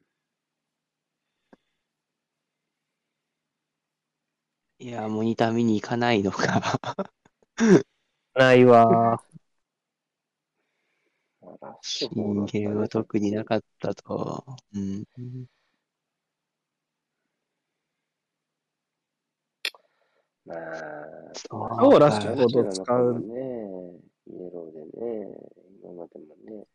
いやー、モニター見に行かないのか。ないわ。ード真剣は特になかったと。うん。まあ、そう超ラッシュかフォード使うね、イエロね、今までもね。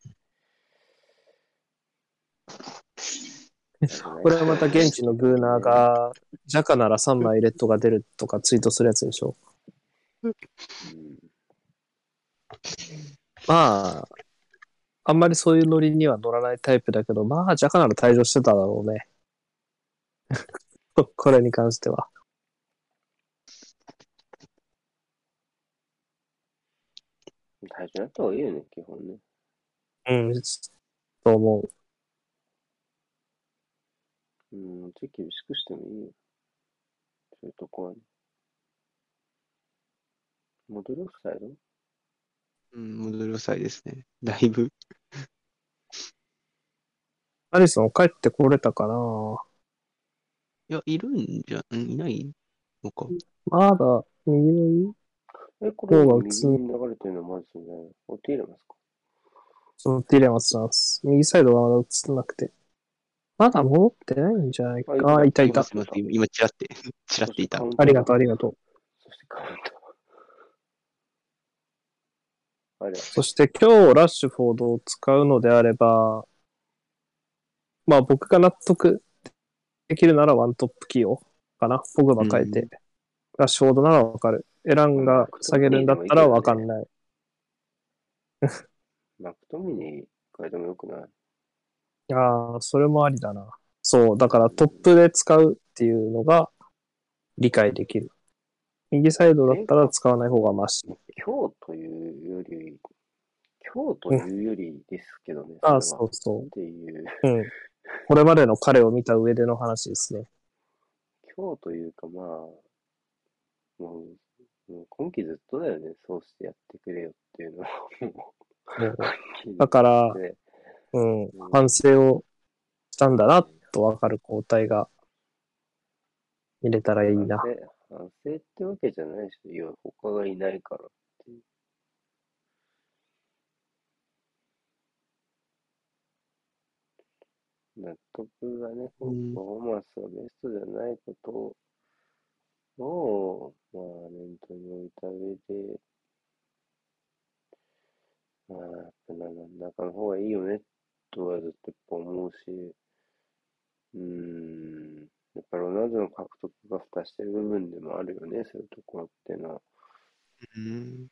これはまた現地のグーナーが、ジャカなら3枚レッドが出るとかツイートするやつでしょ。うん、まあ、あんまりそういうノリには乗らないタイプだけど、まあ、ジャカなら退場してただろうね。これに関しては。最初にやった方がいいよね、基本ね。うん、と思う。うん、ちょっと厳しくしてもいいよ。そういうとこはね。戻るオフサイド？うん、戻り遅いですね。だいぶ。アリソン帰ってこれたかな？いや、いるんじゃ、んいないのか。まだ、右のえ、これ右に流れてるのはマジでね。お手入れますか？そのティレマスなんです。右サイドがまだ映ってなくて。まだ戻ってないんじゃないか？ああ、いたいた。今、ちらって、ちらっていた。ありがとう、ありがとう。そしてカウント。あれ、そして今日ラッシュフォードを使うのであれば、まあ僕が納得できるならワントップ起用かな。ポグバ変えて。うラッシュフォードならわかる。エランが下げるんだったらわかんない。マクトミニ変えてもよくない？ああ、それもありだな。そう、だからトップで使うっていうのが理解できる。右サイドだったら使わない方がマシ。今日というより、今日というよりですけどね。ああ、それはそうそっていう、う。うん。これまでの彼を見た上での話ですね。今日というかまあ、もう、もう今季ずっとだよね。そうしてやってくれよっていうのは。もうんうだから、ねうん、反省をしたんだなとわかる交代が見れたらいいな。反省反省ってわけじゃないし、いや、他がいないからっていう。納得がね、パうんフォーマンスがベストじゃないことを、まあ、念頭に置いた上で、まあ、やっぱな、中の方がいいよね、とはずっとやっぱ思うし、うーん、やっぱロナウドの獲得が蓋してる部分でもあるよね、そういうところっていうのは。うん。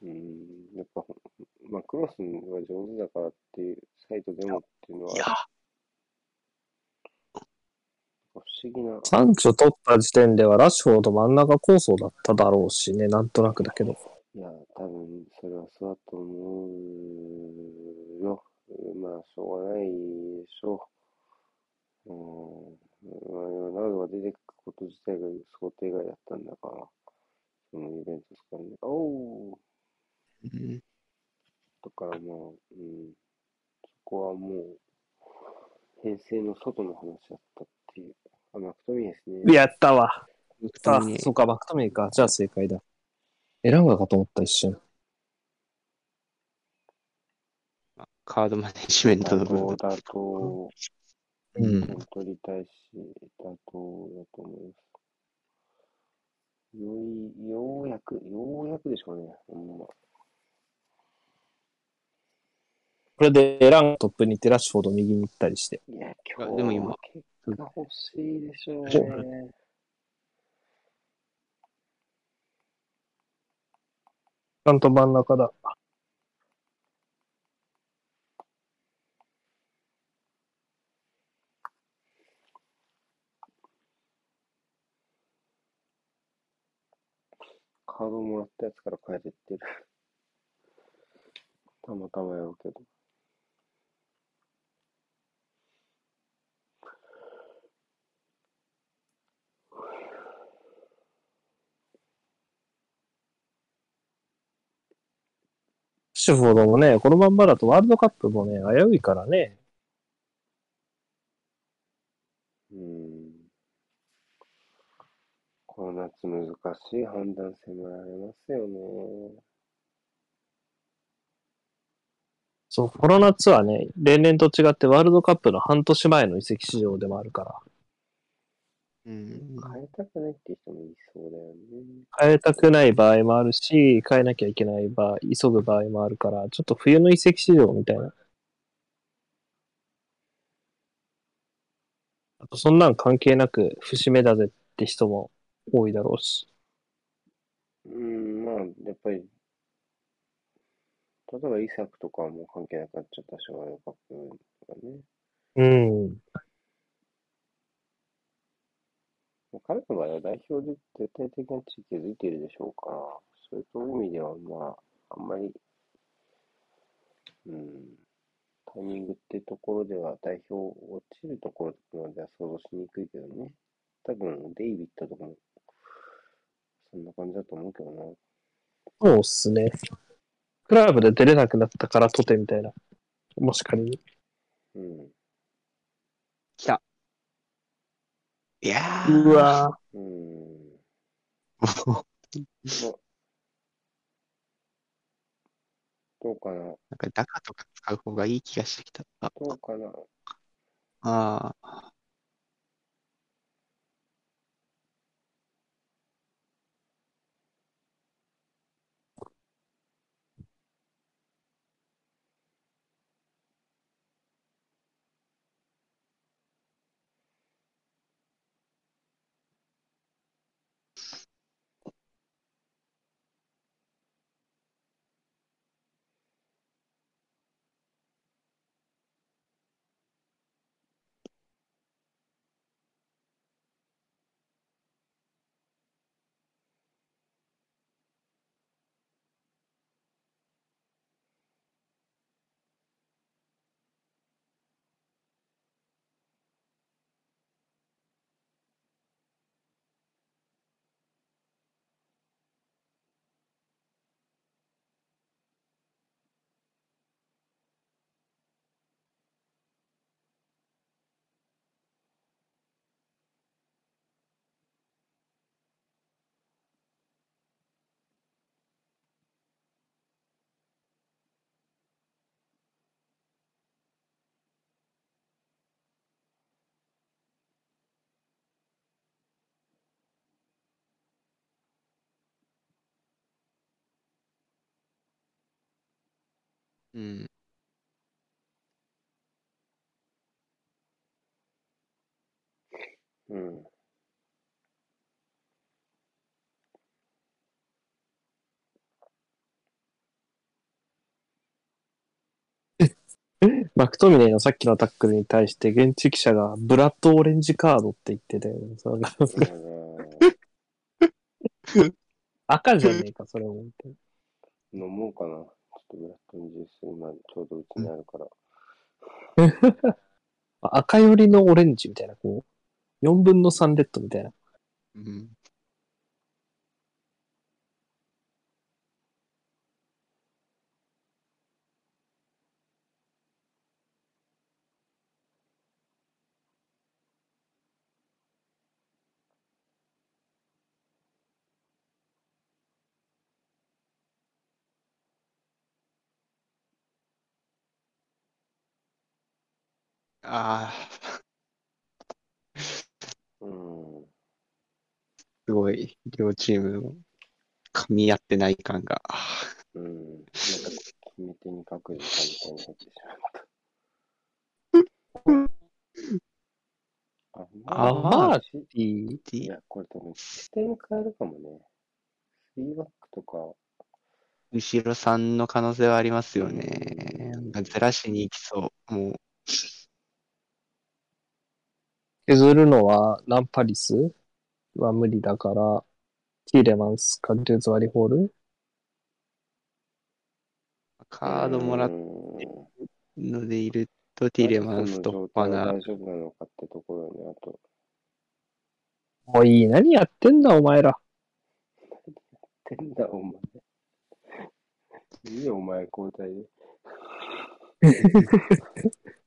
うん、やっぱ、まあ、クロスが上手だからっていう、サイトでもっていうのは、いや、不思議な、サンチョ取った時点ではラッシュフォード真ん中構想だっただろうしね、なんとなくだけど。いや、多分それはそうだと思うよ。まあ、しょうがないでしょう。うん、まあ、ロナウドが出てくること自体が想定外だったんだから、そのイベントですからね。おーうんだからまあ、うん、そこはもう、編成の外の話だったっていう。あ、マクトミーですね。やったわ。あそうか、マクトミーか。じゃあ正解だ。エランガかと思った一瞬。カードマネジメントの部分。だと、うん。取りたいし、妥当だと思います。よい、ようやく、ようやくでしょうね。ほんま。これでエランガトップに行ってラッシュフォード右に行ったりして。いや、今日でも今は結果欲しいでしょうそね。ちゃんと真ん中だ。カードもらったやつから変えてってる。たまたまやろうけど。シュフォードもね、このまんまだとワールドカップもね、危ういからね。うん。この夏難しい判断迫られますよね。そう、この夏はね、例年と違ってワールドカップの半年前の移籍市場でもあるから、うん。変えたくないって人もいそうだよね。変えたくない場合もあるし、変えなきゃいけない場合、急ぐ場合もあるから、ちょっと冬の移籍市場みたいな。あと、そんなん関係なく、節目だぜって人も多いだろうし。うん、まあ、やっぱり、例えばイサクとかはもう関係なくなっちゃったし、ワールドカップとかね。うん。もう彼の場合は代表で絶対的な地位築いているでしょうから、そういう意味では、まあ、あんまり、うん、タイミングってところでは代表落ちるところとかまでは想像しにくいけどね。多分、デイビッドとかも、そんな感じだと思うけどな。そうっすね。クラブで出れなくなったからとてみたいな。もし仮に。うん。来た。いやー。うわうん。もうまどうかななんか、ダカとか使う方がいい気がしてきた。あどうかなあー。うん。うん。マクトミネーのさっきのタックルに対して現地記者がブラッドオレンジカードって言ってたよね。赤じゃねえか、それも。飲もうかな。ちょっとブラッドのジュース、今ちょうどうちにあるから。赤寄りのオレンジみたいな、こう、4分の3レッドみたいな。うん。ああ、うん。すごい、両チームの噛み合ってない感が。うん。なんか決め手に書く時間みたいに入ってしまった。あ、アマーしティいや、これ多分視点変えるかもね。3バックとか、後ろさんの可能性はありますよね。なんかずらしに行きそう。もう、削るのはランパリスは無理だから、ティーレマンスかデューズワリホールカードもらっうんのでいると、ティーレマンスとパナ大丈夫なのかってところよね、あと。もういい、何やってんだ、お前ら。てんだ、お前。いいよ、お前、交代で。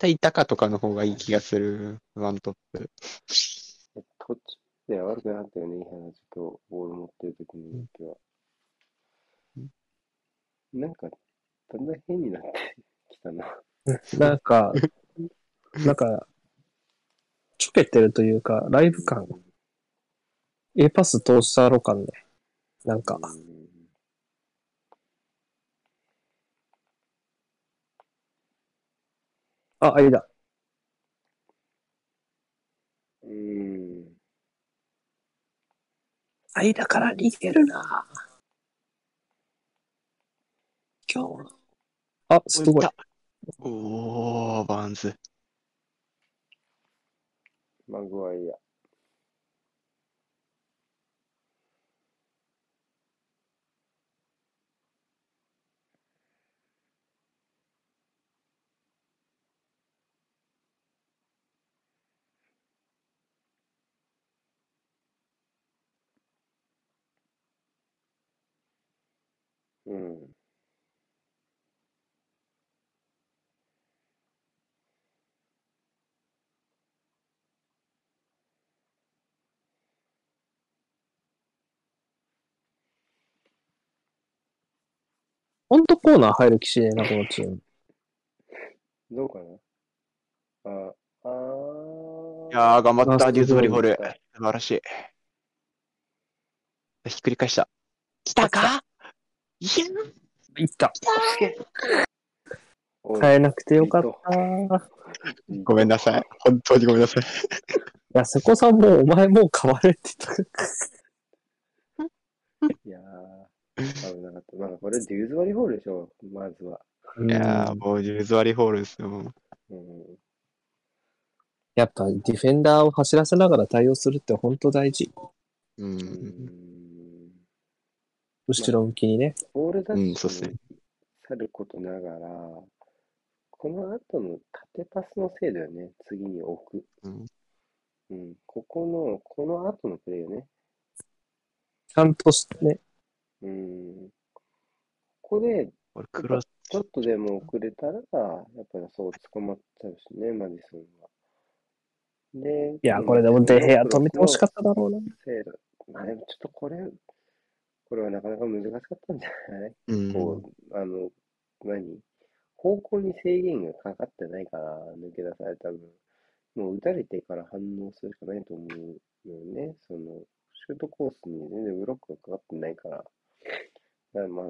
対タカとかの方がいい気がする。ワントップ。途中では悪くなかったよね、いい話、今日、ボール持ってる時の動きは。なんか、だんだん変になってきたな。なんか、なんか、ちょけてるというか、ライブ感、A パス通したろ感ね。なんか、うんあ、あれだ。うん。間から逃げるな。今日。あ、すごい。おおバンズ。マグワイア。うん。ほんとコーナー入る気しねえな、このチーム。どうかな？あ、あー。いやー、頑張った、あデューズバリーホール。素晴らしい。ひっくり返した。来たか？いやいった。変えなくてよかった。い ごめんなさい。本当にごめんなさい。や、瀬古さんもお前もう変われって言った。いやー、危なかった。まあ、これデューズバリーホールでしょ、まずは。いやー、もうデューズバリーホールですよ。うん。やっぱディフェンダーを走らせながら対応するって本当大事。う。うんん。後ろ向きにね。ボールダうんさることながら、この後の縦パスの精度よね、次に置く。うんうん。ここの、この後のプレーよね。ちゃんとしてね。うん。ここで、ちょっとでも遅れたら、やっぱりそう捕まっちゃうしね、マディソンは。で、いや、これでもデヘア止めてほしかっただろうな。精度。まあでもちょっとこれ、これはなかなか難しかったんじゃない？うん。こう、あの、何？方向に制限がかかってないから抜け出された分、もう打たれてから反応するしかないと思うのよね。その、シュートコースに全然ブロックがかかってないから。だからまあ、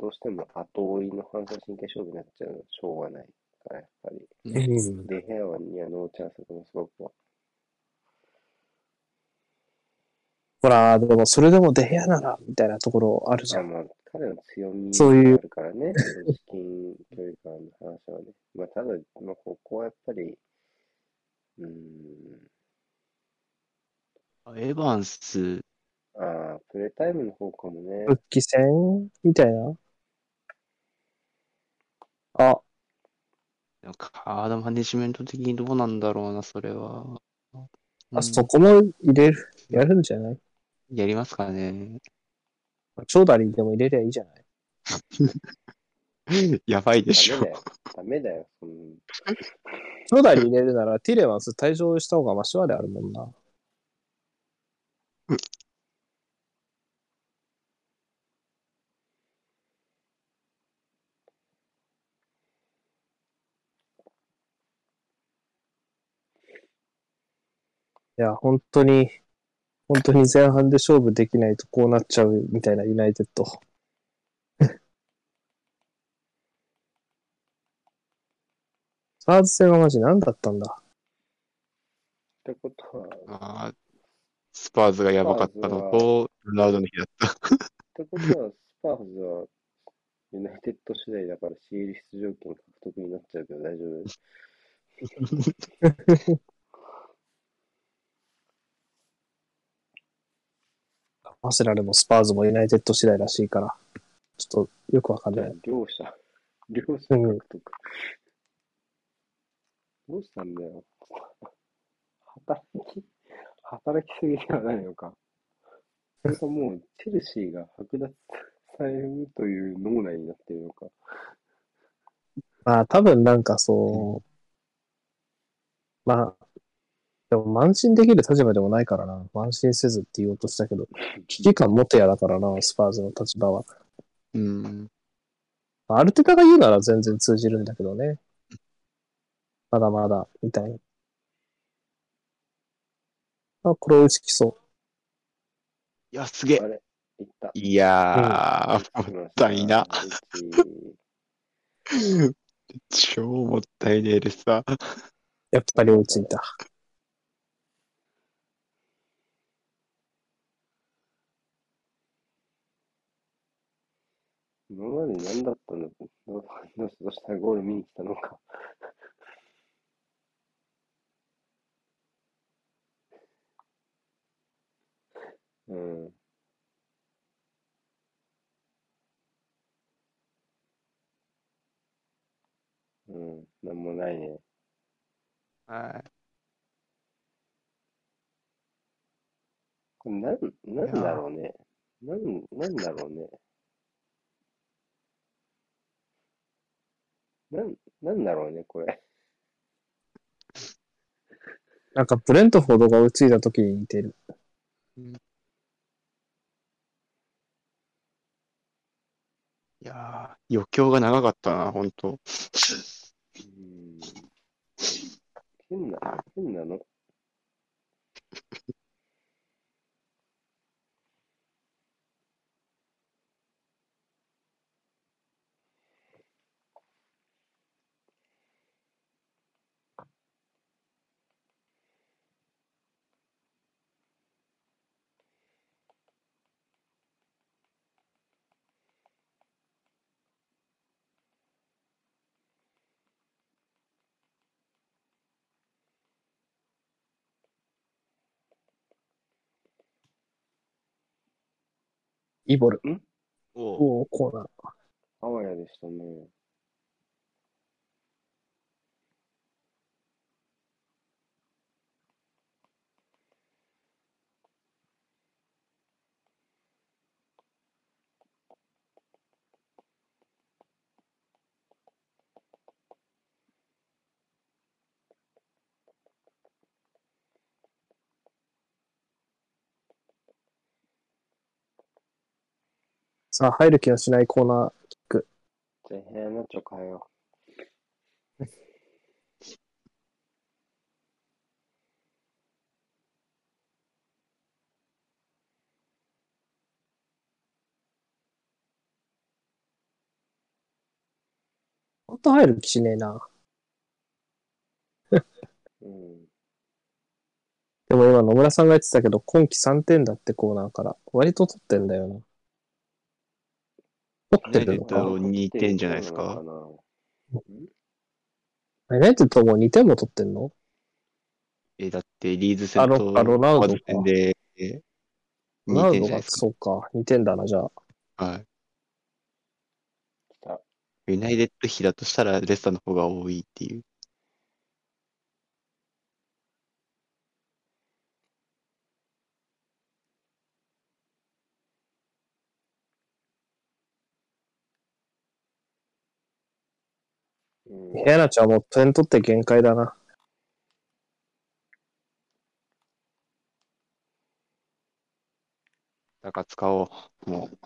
どうしても後追いの反射神経勝負になっちゃうのはしょうがないから、やっぱり。うん。デヘアはにはノーチャンスだと思う、すごくは。ほら、でもそれでもデヘアなら、みたいなところあるじゃん。まあまあ、彼の強みそういうがあるからね、資金距離感の話はね。まあ、ただ、まあ、ここはやっぱり、うーん、エヴァンス、ああ、プレータイムの方かもね。復帰戦みたいな。あ、カードマネジメント的にどうなんだろうな、それは。あそこも入れる、やるんじゃない？やりますかね。長打にでも入れりゃいいじゃない やばいでしょダメ。だよ。ダメだよ。長打に入れるならティレマンス退場した方がマシはであるもんな。いや、本当に、本当に前半で勝負できないとこうなっちゃうみたいなユナイテッド。スパーズ戦はマジ何だったんだ？ってことは、っあースパーズがやばかったのと、ロナウドの日だった。てことは、スパーズは、ユナイテッド次第だから CL 出場権獲得になっちゃうけど大丈夫？アーセナルもスパーズもユナイテッド次第らしいから、ちょっとよくわかんない。、両者、両者獲得。どうしたんだよ。働き、働きすぎではないのか。それかもう、チェルシーが剥奪されるという脳内になっているのか。まあ多分なんかそう、まあ、でも慢心できる立場でもないからな。慢心せずって言おうとしたけど、危機感持てやだからな、スパーズの立場は。うん。アルテタが言うなら全然通じるんだけどね。まだまだ、みたいな。あ、これ追いつきそいや、すげえいった。いやー、もったいな。超もったいねえでさ。う。やっぱり追いついた。今まで何だったの？どうしたらゴール見に来たのか。うん。うん。なんもないね。はい。これなん、なんだろうね。なん、なんだろうね。なん、なんだろうね、これ。なんかブレントフォードが追いついた時に似てる。いやー、余興が長かったな、本当うん。変な、変なの。イボル。おうおお、コーナー。あわやでしたね。さあ、入る気のしないコーナー。じゃあ、部屋のちょ変えよほんと入る気しねえな。う。うん。でも今野村さんが言ってたけど、今季3点だってコーナーから。割と取ってんだよな。取ってるのかユナイテッド2点じゃないですか？ユナイテッドも2点も取ってんの？え、だってリーズ戦とあロナウド戦でえ2ロナウドが、点じゃないですそうか、2点だな、じゃあ。か。はい。ユナイテッド比だとしたらレスターの方が多いっていう。ヘアナちゃんも点取って限界だな。だから使おう。もう。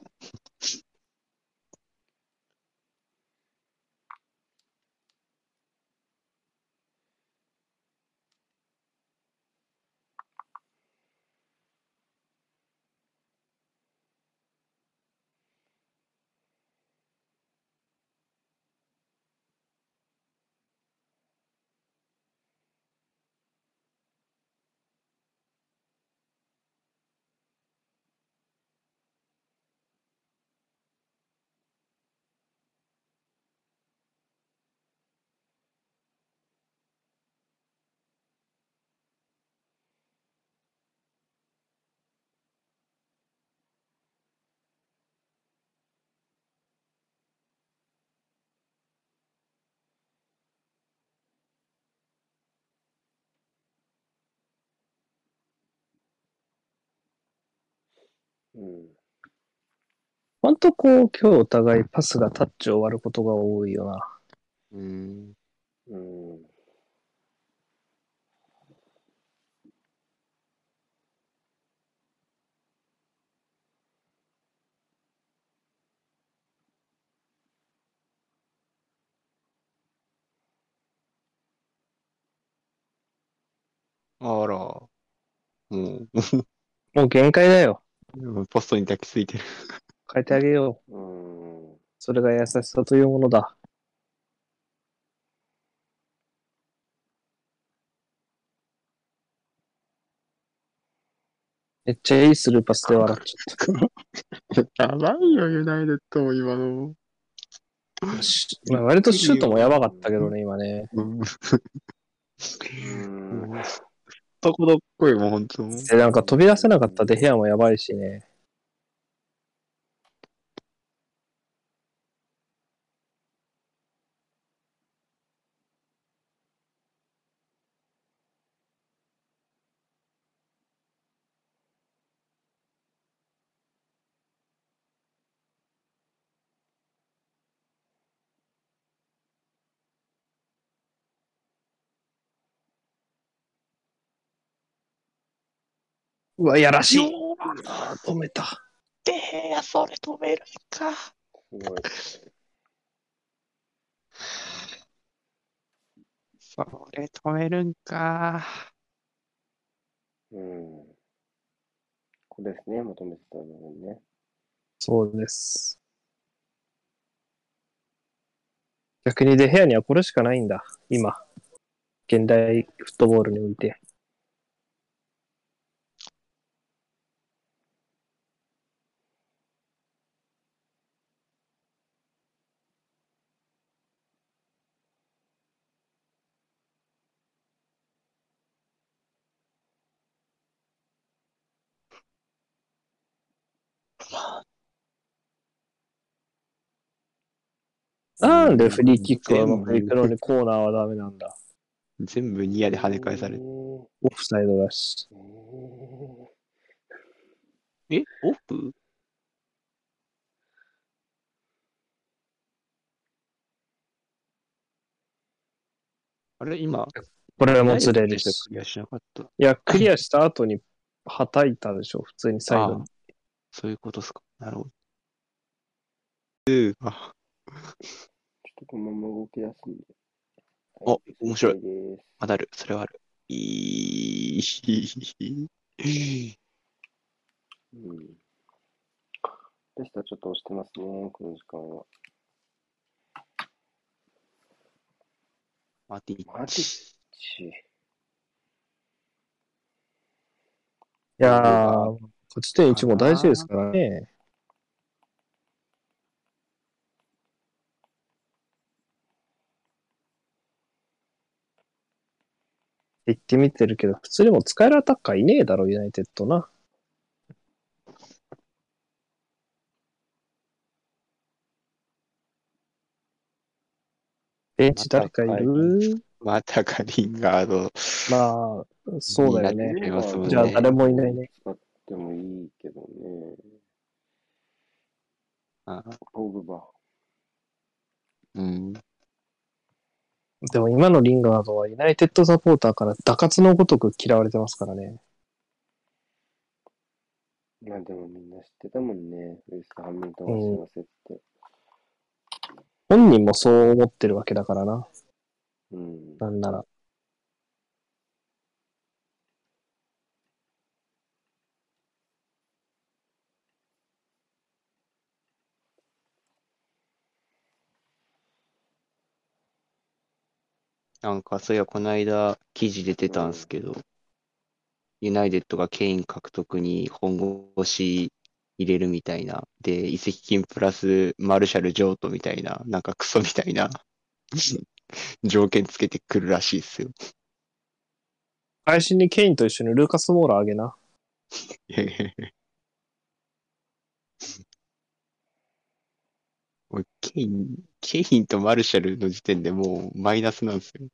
うん。ほんとこう、今日お互いパスがタッチを割ることが多いよな。うん。うん。あら。も もう限界だよ。う、ポストに抱きついてる。変えてあげよう。うん。それが優しさというものだ。めっちゃいいスルーパスで笑っちゃっやばいよ、ユナイテッドも今の。たし。まあ、割とシュートもやばかったけどね、今ね。うん。うん。とこどっこいもん、ほんと。で、なんか飛び出せなかったで部屋もやばいしね。うわ、やらしい。止めた。でや、それ止めるか。それ止めるんか。うん。これですね、求めてたのね。そうです。逆にデヘアにはこれしかないんだ。今。現代フットボールにおいて。なんでフリーキックはうまくいくのにコーナーはダメなんだ。全部ニアで跳ね返されえる。ーオフサイドだし。え？オフ？あれ、今、これもずれるし。クリアしなかった。いや、クリアした後にはたいたでしょ、普通にサイド。そういうことっすか。なるほど。うーあ、このまま動き出すんで。お面白い了解です当たる。それはある。いい。うん。でしたらちょっと押してますね、この時間は。マティマティッッチ。チ。いやー、勝ち点1も大事ですからね。言ってみてるけど、普通にも使えるアタッカーいねえだろ、ユナイテッドな。ベンチ誰かいる？またかリンガード。まあ、そうだよね。ねじゃあ誰もいないね。使ってもいいけどね。あポグバ。うん。でも今のリンガードはユナイテッドサポーターから打活のごとく嫌われてますからね。まあでもみんな知ってたもんね。ウエストハミルトンが幸せって。本人もそう思ってるわけだからな。うん。なんなら。なんか、そういや、この間、記事出てたんですけど、ユナイテッドがケイン獲得に本腰入れるみたいな。で、移籍金プラスマルシャル・ジョートみたいな、なんかクソみたいな条件つけてくるらしいですよ。配信にケインと一緒にルーカス・モーラーあげな。もうケイン、ケインとマルシャルの時点でもうマイナスなんですよ。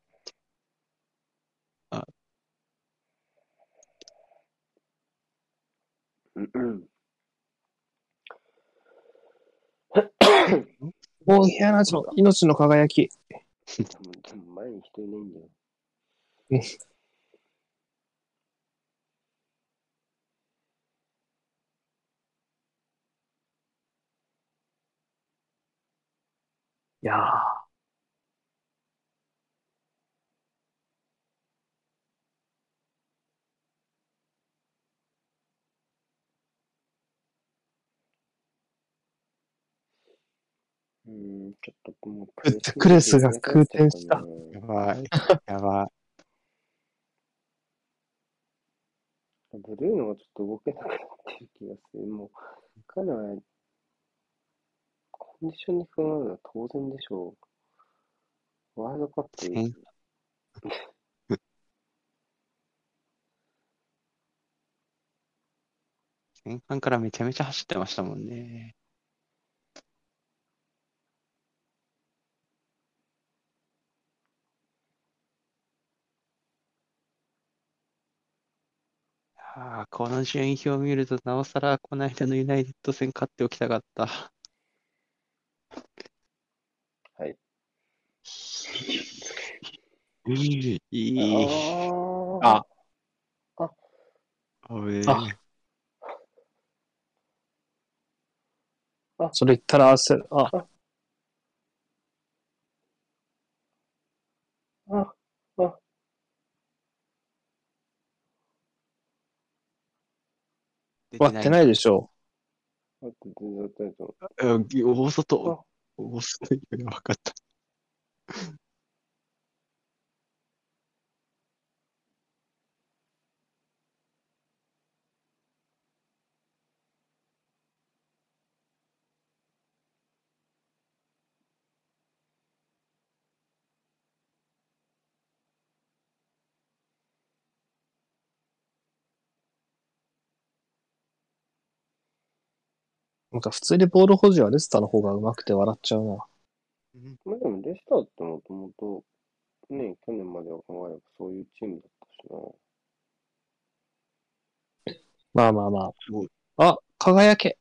うんうん。もう部屋の命の輝き。多分、多分前に人いないんだよ。いやー。うん、ちょっともうフットクレスが空転したやばい。やばい。ブルーノがちょっと動けなくなってる気がする。もう、彼は、コンディションに不安なのは当然でしょう。ワールドカップ、前半からめちゃめちゃ走ってましたもんね。ああ、この順位表を見ると、なおさらこの間のユナイテッド戦勝っておきたかった。はい。い。い。ああ、あ、おめあ。それ言ったら焦る。あ、あ、あ、割ってないでしょ待って、全然大丈夫。うん大外。大外分かった。なんか普通にボール保持はレスターの方が上手くて笑っちゃうな。まあでも、レスターってもともと、ね、去年までは考えればそういうチームだったしな。まあまあますごい。あ。あ、輝け。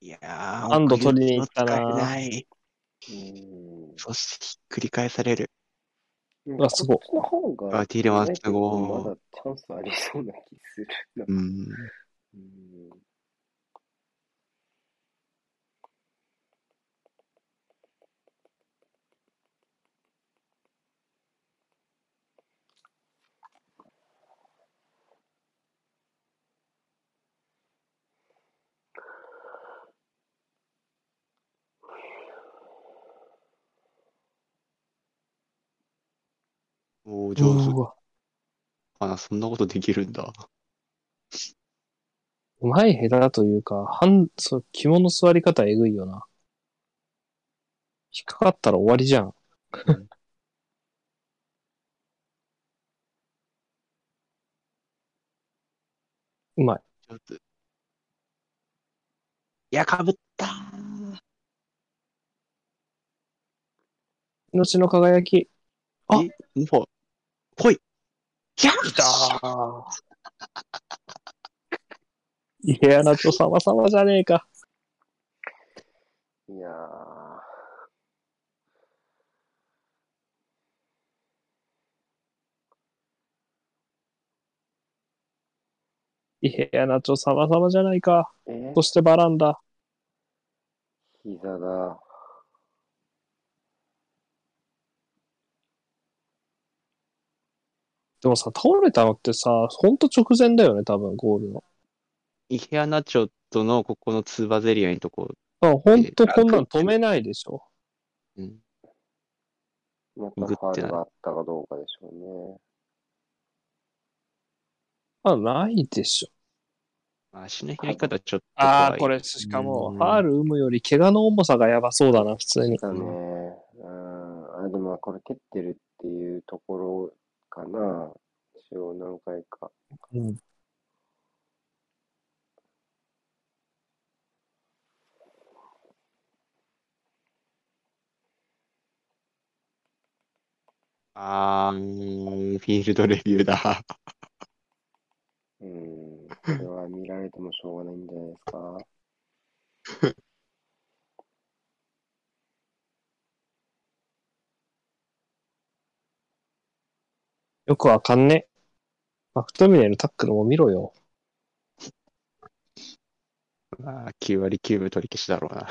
いやー、ハンド取りに行ったなない。うん。そしてひっくり返される。なんかすごいこっちの方が、あティーレマンスすごいまだチャンスありそうな気するな。うん。うん。おー、上手あな、そんなことできるんだ。うまい下手だというか、半、そう、肝の座り方えぐいよな。引っかかったら終わりじゃん。うまい。上手。いや、かぶったー。命の輝き。あえ、もう、来い。いやあいやな、ちょ、様々じゃねえか。いやー。いやな、ちょ、様々じゃないか。え？そしてバランダ。膝だ。でもさ、倒れたのってさ、ほんと直前だよね、多分、ゴールの。イヘアナチョットのここのツーバゼリアのとこ、あ、ほんとこんなん止めないでしょ。うん、またファールがあったかどうかでしょうね。あ、ないでしょ。足の開き方ちょっとああ。これ、しかも、うんファール生むより怪我の重さがやばそうだな、普通に。だね。うん。あ、でもこれ蹴ってるっていうところかな。一応何回か。うん。あー、フィールドレビューだ。うん。これは見られてもしょうがないんじゃないですか。よくわかんね。マクトミネルタックルも見ろよ。あー9割9分取り消しだろうな。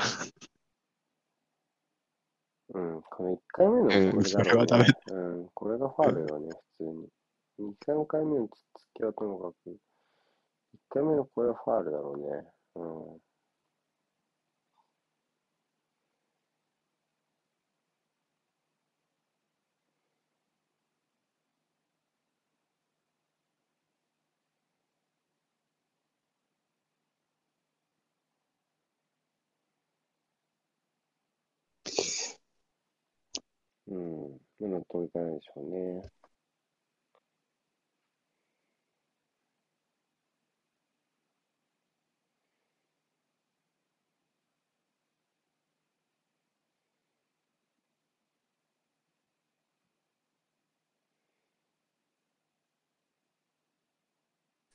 うん。この1回目のこう、ねうんそれはダメうん。これがファールよね、普通に。2、3回目のつっつきはともかく、1回目のこれはファールだろうね。うん。うん。納得いかないでしょうね。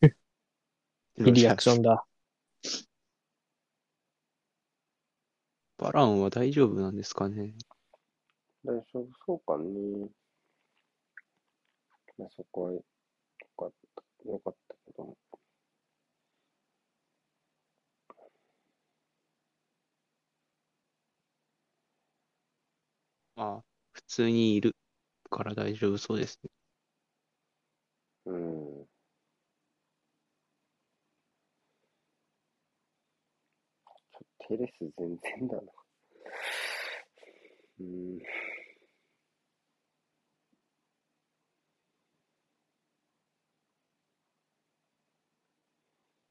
い いリアクションだ。バランは大丈夫なんですかね。大丈夫そうかね。まあ、そこはよかった、よかったけども。まあ、普通にいるから大丈夫そうですね。うん。ちょテレス全然だな。うん。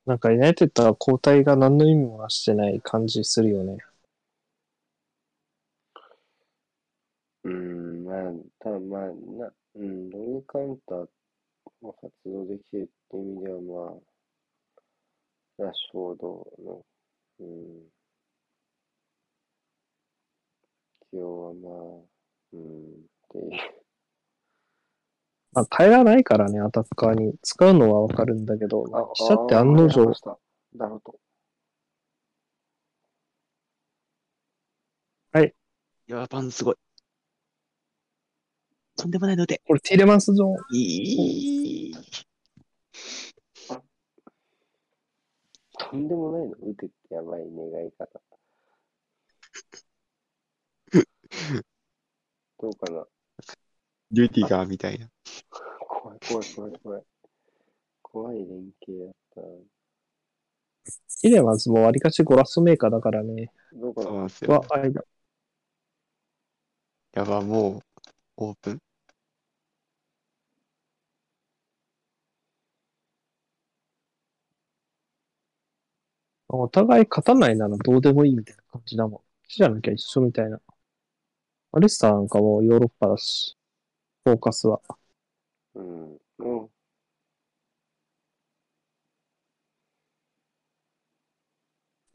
なんかユナイテッドは交代が何の意味もなしてない感じするよね。うん、まあ、ただまあ、な、うん、ロングカウンターを発動できるって意味では、まあ、ラッシュフォードの、うん、起用はまあ、うん、っていう。まあ、変えらないからね、アタッカーに。使うのはわかるんだけど、あ、記者って案の定あーやりま、したダロト。いや、パンすごい。とんでもないので。これティレマンスゾーン。いい。とんでもないの？打てってやばい願い方。どうかなデューティガーみたいな。怖い怖い怖い怖い。怖い連携やったな。ティレマンスもわりかしゴラストメーカーだからね。どうかうなんですよは。、間。やば、もう、オープン。お互い勝たないならどうでもいいみたいな感じだもん。じゃなきゃ一緒みたいな。アレスターなんかもヨーロッパだし、フォーカスは。うん。う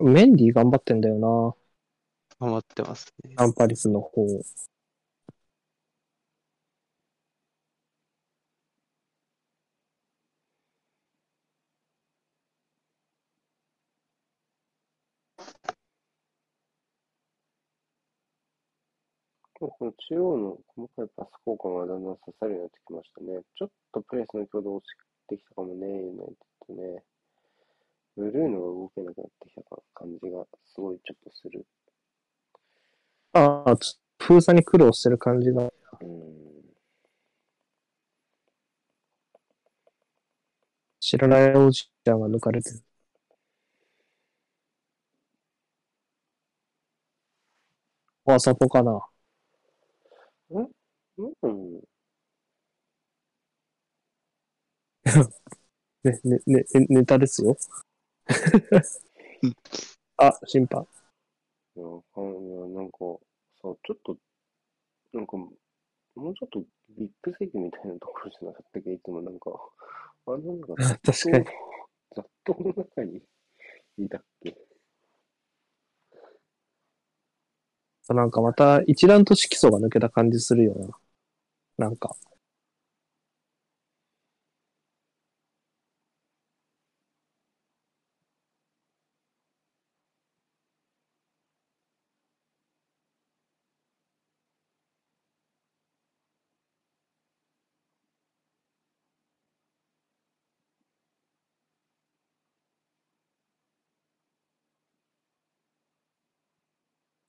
ん。メンディー頑張ってんだよな。頑張ってますね。アンパリスの方。この中央の細かいパス交換がだんだん刺さるようになってきましたね。ちょっとプレスの強度落ちてきたかもね、ユナイテッドね。ブルーノが動けなくなってきた感じがすごいちょっとする。ああ、ちょ封鎖に苦労してる感じが。うん。知らないおじちゃんが抜かれてる。あ、サポかな。うん。ね、ね、ね、ねネタですよ。あ、審判。いや、かんいやなんか、さ、ちょっと、なんか、もうちょっとビッグ席みたいなところじゃなかったっけ？いつもなんか、あのなんか、確かに。雑踏の中にいたっけなんかまた一段と色素が抜けた感じするよな。なんか。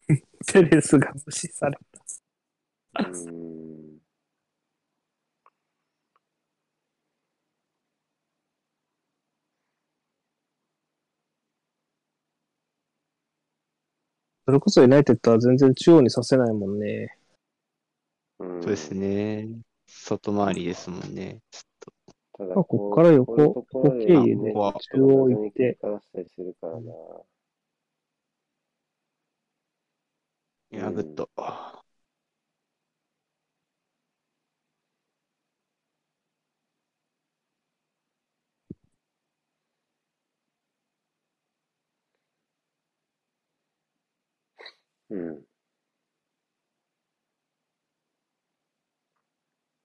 テレスが無視されうそれこそユナイテッドは全然中央にさせないもんね。うんそうですね。外回りですもんね。ただあこっから横ここ経由でね中央行って。いや、グッド。うん。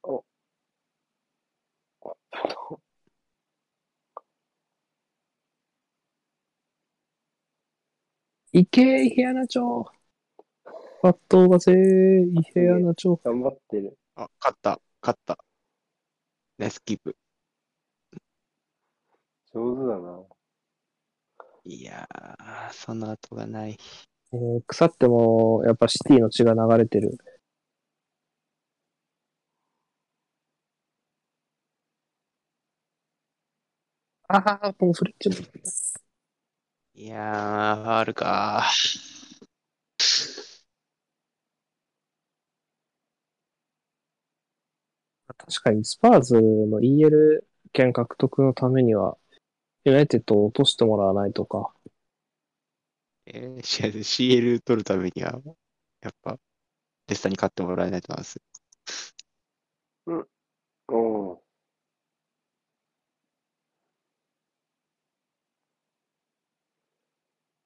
お。あ、ちょっと。いけ、伊平穴町。パットがぜ伊平穴町。頑張ってる。あ、勝った、勝った。ナイスキープ。上手だな。いやー、その後がない。えー腐っても、やっぱシティの血が流れてる。ああ、もうフレッチも。いやー、ファールか確かにスパーズの EL 権獲得のためには、ユナイテッドを落としてもらわないとか。えー、試合で CL 取るためには、やっぱ、レスタに勝ってもらえないとなんです。おお。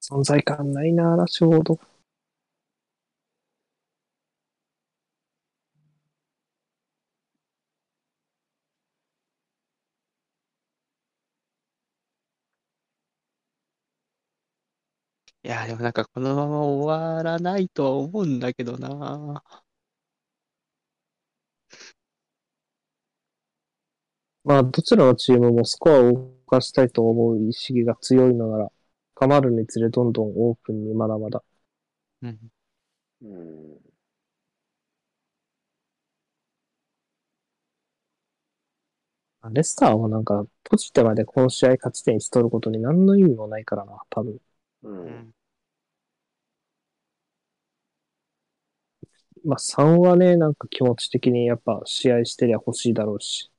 存在感ないな、ラッシュフォード。やー、でもなんかこのまま終わらないとは思うんだけどな。まあ、どちらのチームもスコアを動かしたいと思う意識が強いのなら、深まるにつれどんどんオープンにまだまだ。うん。うん。レスターはなんか、閉じてまでこの試合勝ち点し取ることに何の意味もないからな、多分。う。うんまあ、3はね、なんか気持ち的にやっぱ試合してりゃ欲しいだろうし。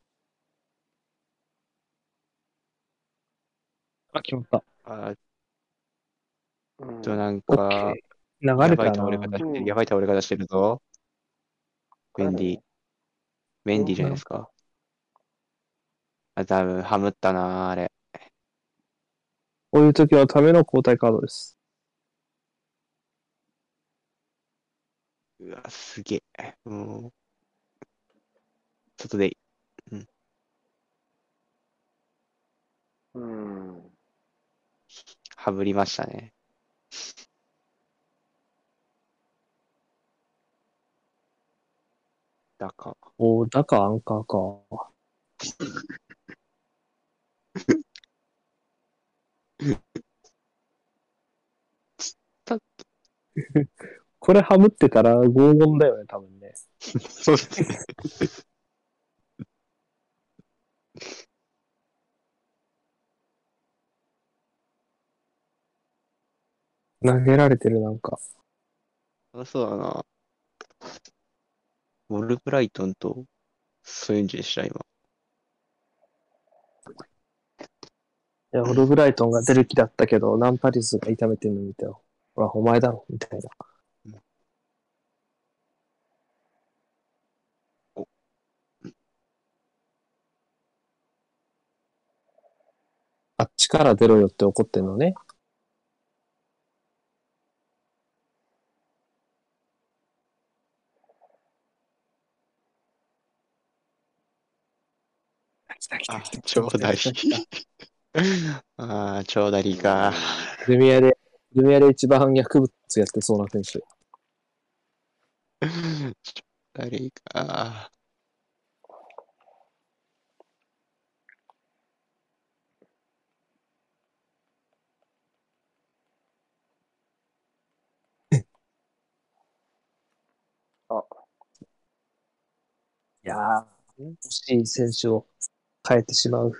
あ、決まった。あうんーとなんオッか、ケー。や流れたなばい倒れ。方してる、うんやばい倒れ方してるぞ。メンディ誰、メンディじゃないですか。あ、多分、ハムったな、あれ。こういう時はための交代カードです。うわ、すげえ。もう、外で、うん。はぶりましたね。だか、おーだかアンカーか。たこれハムってたら拷問だよね、多分ね。そうですね。投げられてるなんか。あ、そうだな。ウォルブライトンと、そういうんでした、今。いや、オルブライトンが出る気だったけど、ナンパリスが痛めてるの見てよ。ほら、お前だろ、みたいな。おから出ろよって怒ってんのね。あ来た、長ダリ来た来た来た。あ あ、長ダリか。ルミアで、ルミアで一番薬物やってそうな選手。長ダリか。いやー、欲しい選手を変えてしまう。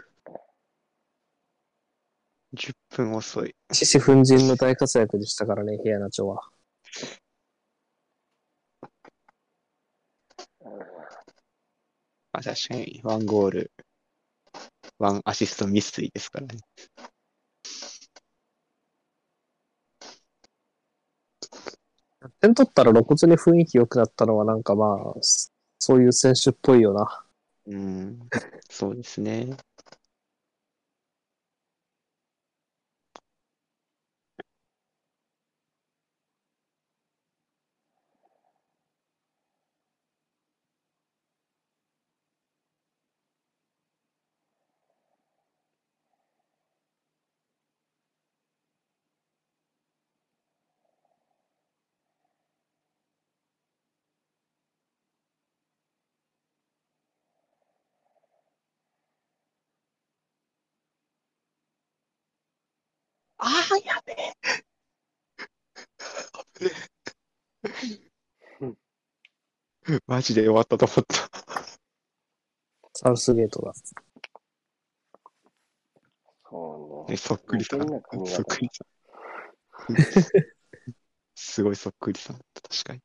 10分遅い。獅子奮陣の大活躍でしたからね、平野町は。まあ、確かに、ワンゴール、ワンアシストミスリーですからね。点取ったら露骨に雰囲気良くなったのはなんかまあ、そういう選手っぽいよな。うん、そうですね。マジで終わったと思った。サウスゲートだ。そうえ、ね。そっくりさんそっくりさん。すごいそっくりさん確かに。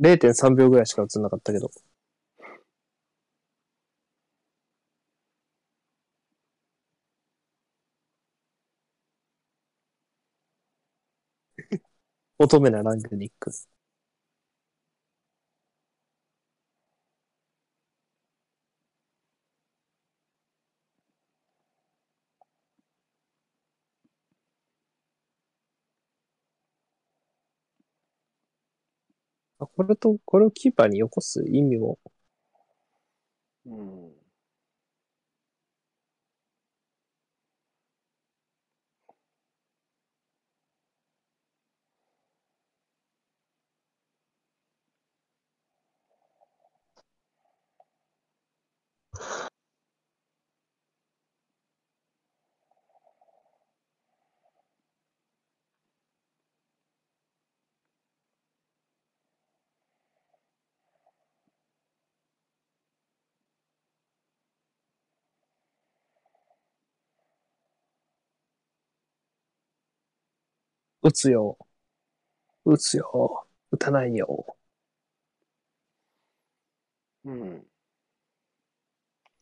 0.3秒ぐらいしか映んなかったけど。乙女なラングニック。これと、これをキーパーによこす意味もうん。打つよ。打つよ。打たないよ。うん。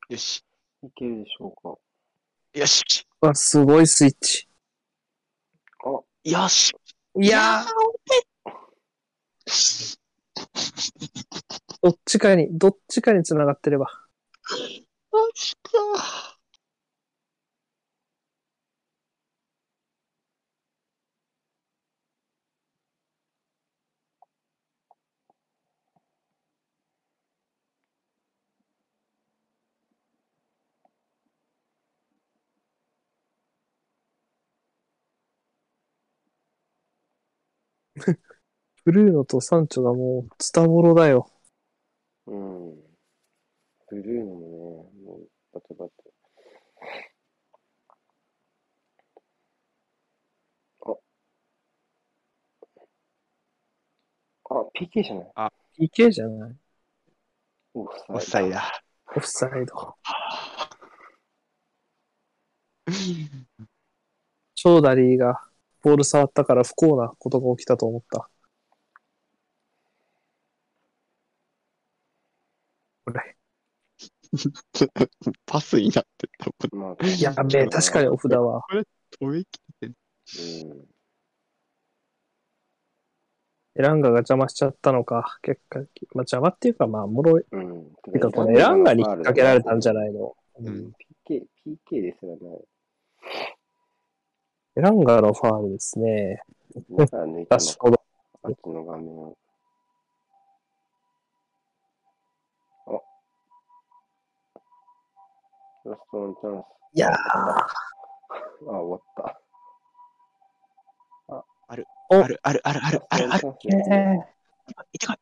よし。いけるでしょうか。よし。わ、すごいスイッチ。あ、よし。いやー、どっちかに、どっちかに繋がってれば。マジか。ブルーノとサンチョがもう、ズタボロだよ。うん。ブルーノもね、もう、バタバタ。あ、あ、PK じゃない？PK じゃないオフサイド。オフサイだ。オフサイド。チョーダリーがボール触ったから不幸なことが起きたと思った。これ。パスになってたもん。まあ、やべえ、確かにオフだわ。止めきってんうん。エランガが邪魔しちゃったのか。結果、まあ邪魔っていうか、まあ、もろい。うん。てか、このエランガに引っ掛けられたんじゃないの？ううんん。PK、PK ですらない。エランガのファールですね。だから抜いたの。あっちの画面を。あ。ラストワンチャンス。いやー、あ、終わった。ある、ある、ある、ある、ある、ある。ラストワンチャンスねいてこ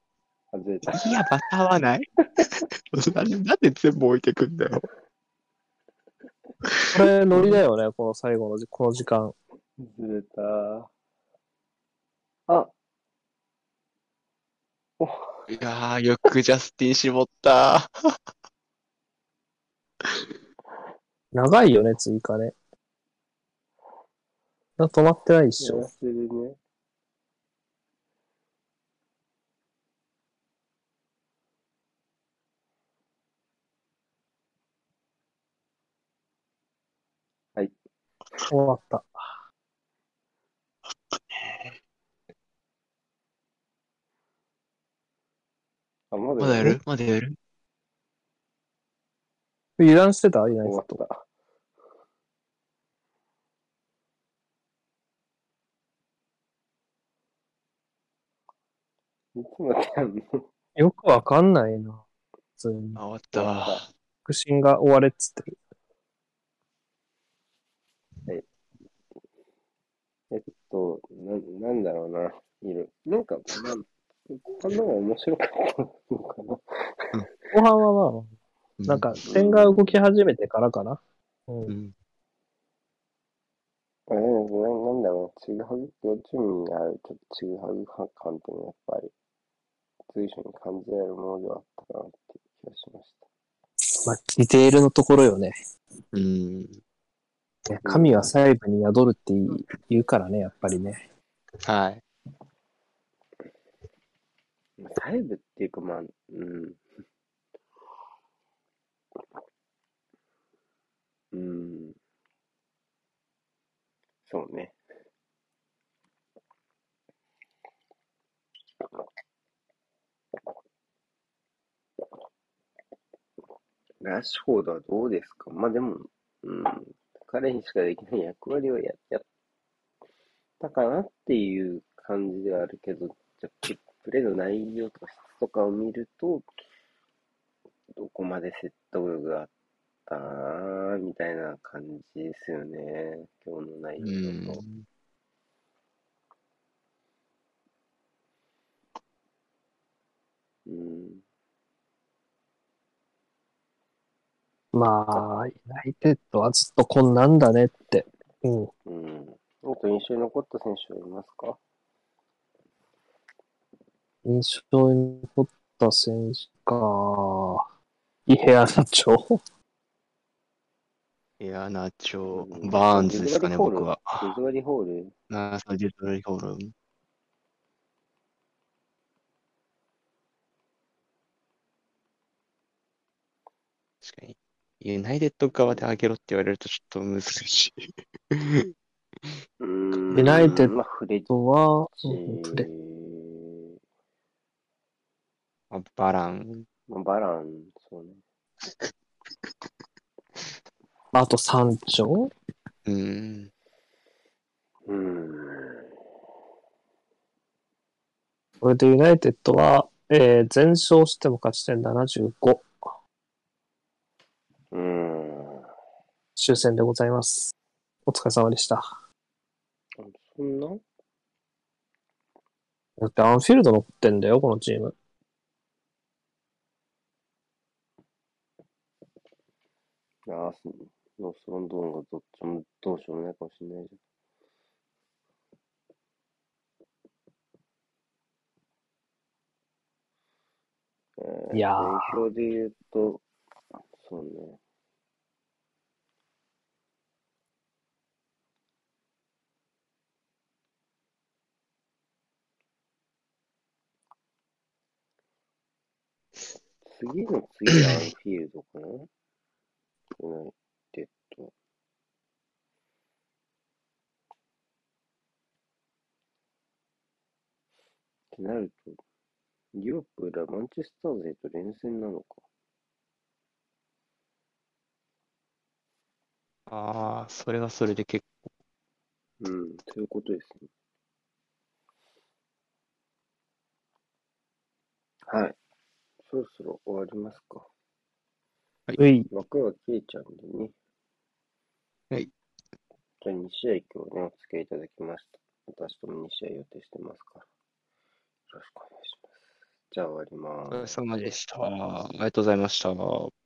外れた。い。いや、バターはない。なんでなんで全部置いてくんだよ。これ、ノリだよね、この最後のじ、この時間。外れた。あお、いやー、よくジャスティン絞った。長いよね、追加ね。な止まってないっしょ。やらせるね。終わった。あ、まだまだやる？まだやる？油断してた？いない終わこと。った。いつまでやんの？よくわかんないな。普通に。あ終わったわ。腹心が終われっつってる。えっと、な、なんだろうな。いる。なんか、まあ、こんなのが面白かったのかな。後半はまあ、なんか、点が動き始めてからかな。うんう。ん。あれ、ななんだろう、ちぐはぐ、幼稚園にあるちょっとちぐはぐ感っていうのはやっぱり随所に感じられるものではあったかなっていう気がしました。まあ、ディテールのところよね。うん。ね神は細部に宿るって言うからね、やっぱりね。はい。細部っていうか、まあ、うん。うん。そうね。ラッシュフォードはどうですか？まあでも、うん、彼にしかできない役割をややったかなっていう感じではあるけど、じゃあププレーの内容とか質とかを見ると、どこまで説得力があったなみたいな感じですよね。今日の内う容だと。ん。うん。まあ、ユナイテッドはずっとこんなんだねって。うん。うん。あと印象に残った選手はいますか？印象に残った選手か。イヘアナチョいや、ナチョう、んバーンズですかね、デズワリホール僕は。デズワリホールなあ、そう、デュトロリホール。確かに。ユナイテッド側で上げろって言われるとちょっと難しい。ユナイテッドまあ、フレッとは、チうんプレまあバラン。まあ、バラン、そうね。あとサンチョうん。うーん。これでユナイテッドは、えー、全勝しても勝ち点75。うーん。終戦でございます。お疲れ様でした。そんな？だってアンフィールド残ってんだよ、このチーム。ああ、そノースロンドンがどっちもどうしようもないかもしれないじゃん。えー、いやー代表で言うと、そうね。次の次はアンフィールドかな？ユナイテッド。ってなると、リオプールはマンチェスター勢と連戦なのか。ああ、それはそれで結うん、そういうことですね。はい。そろそろ終わりますか。うい。枠が切れちゃうんでね。はい。じゃあ2試合今日ね、お付き合いいただきました。私とも2試合予定してますから。よろしくお願いします。じゃあ終わり構。お疲れます。様でした。ありがとうございました。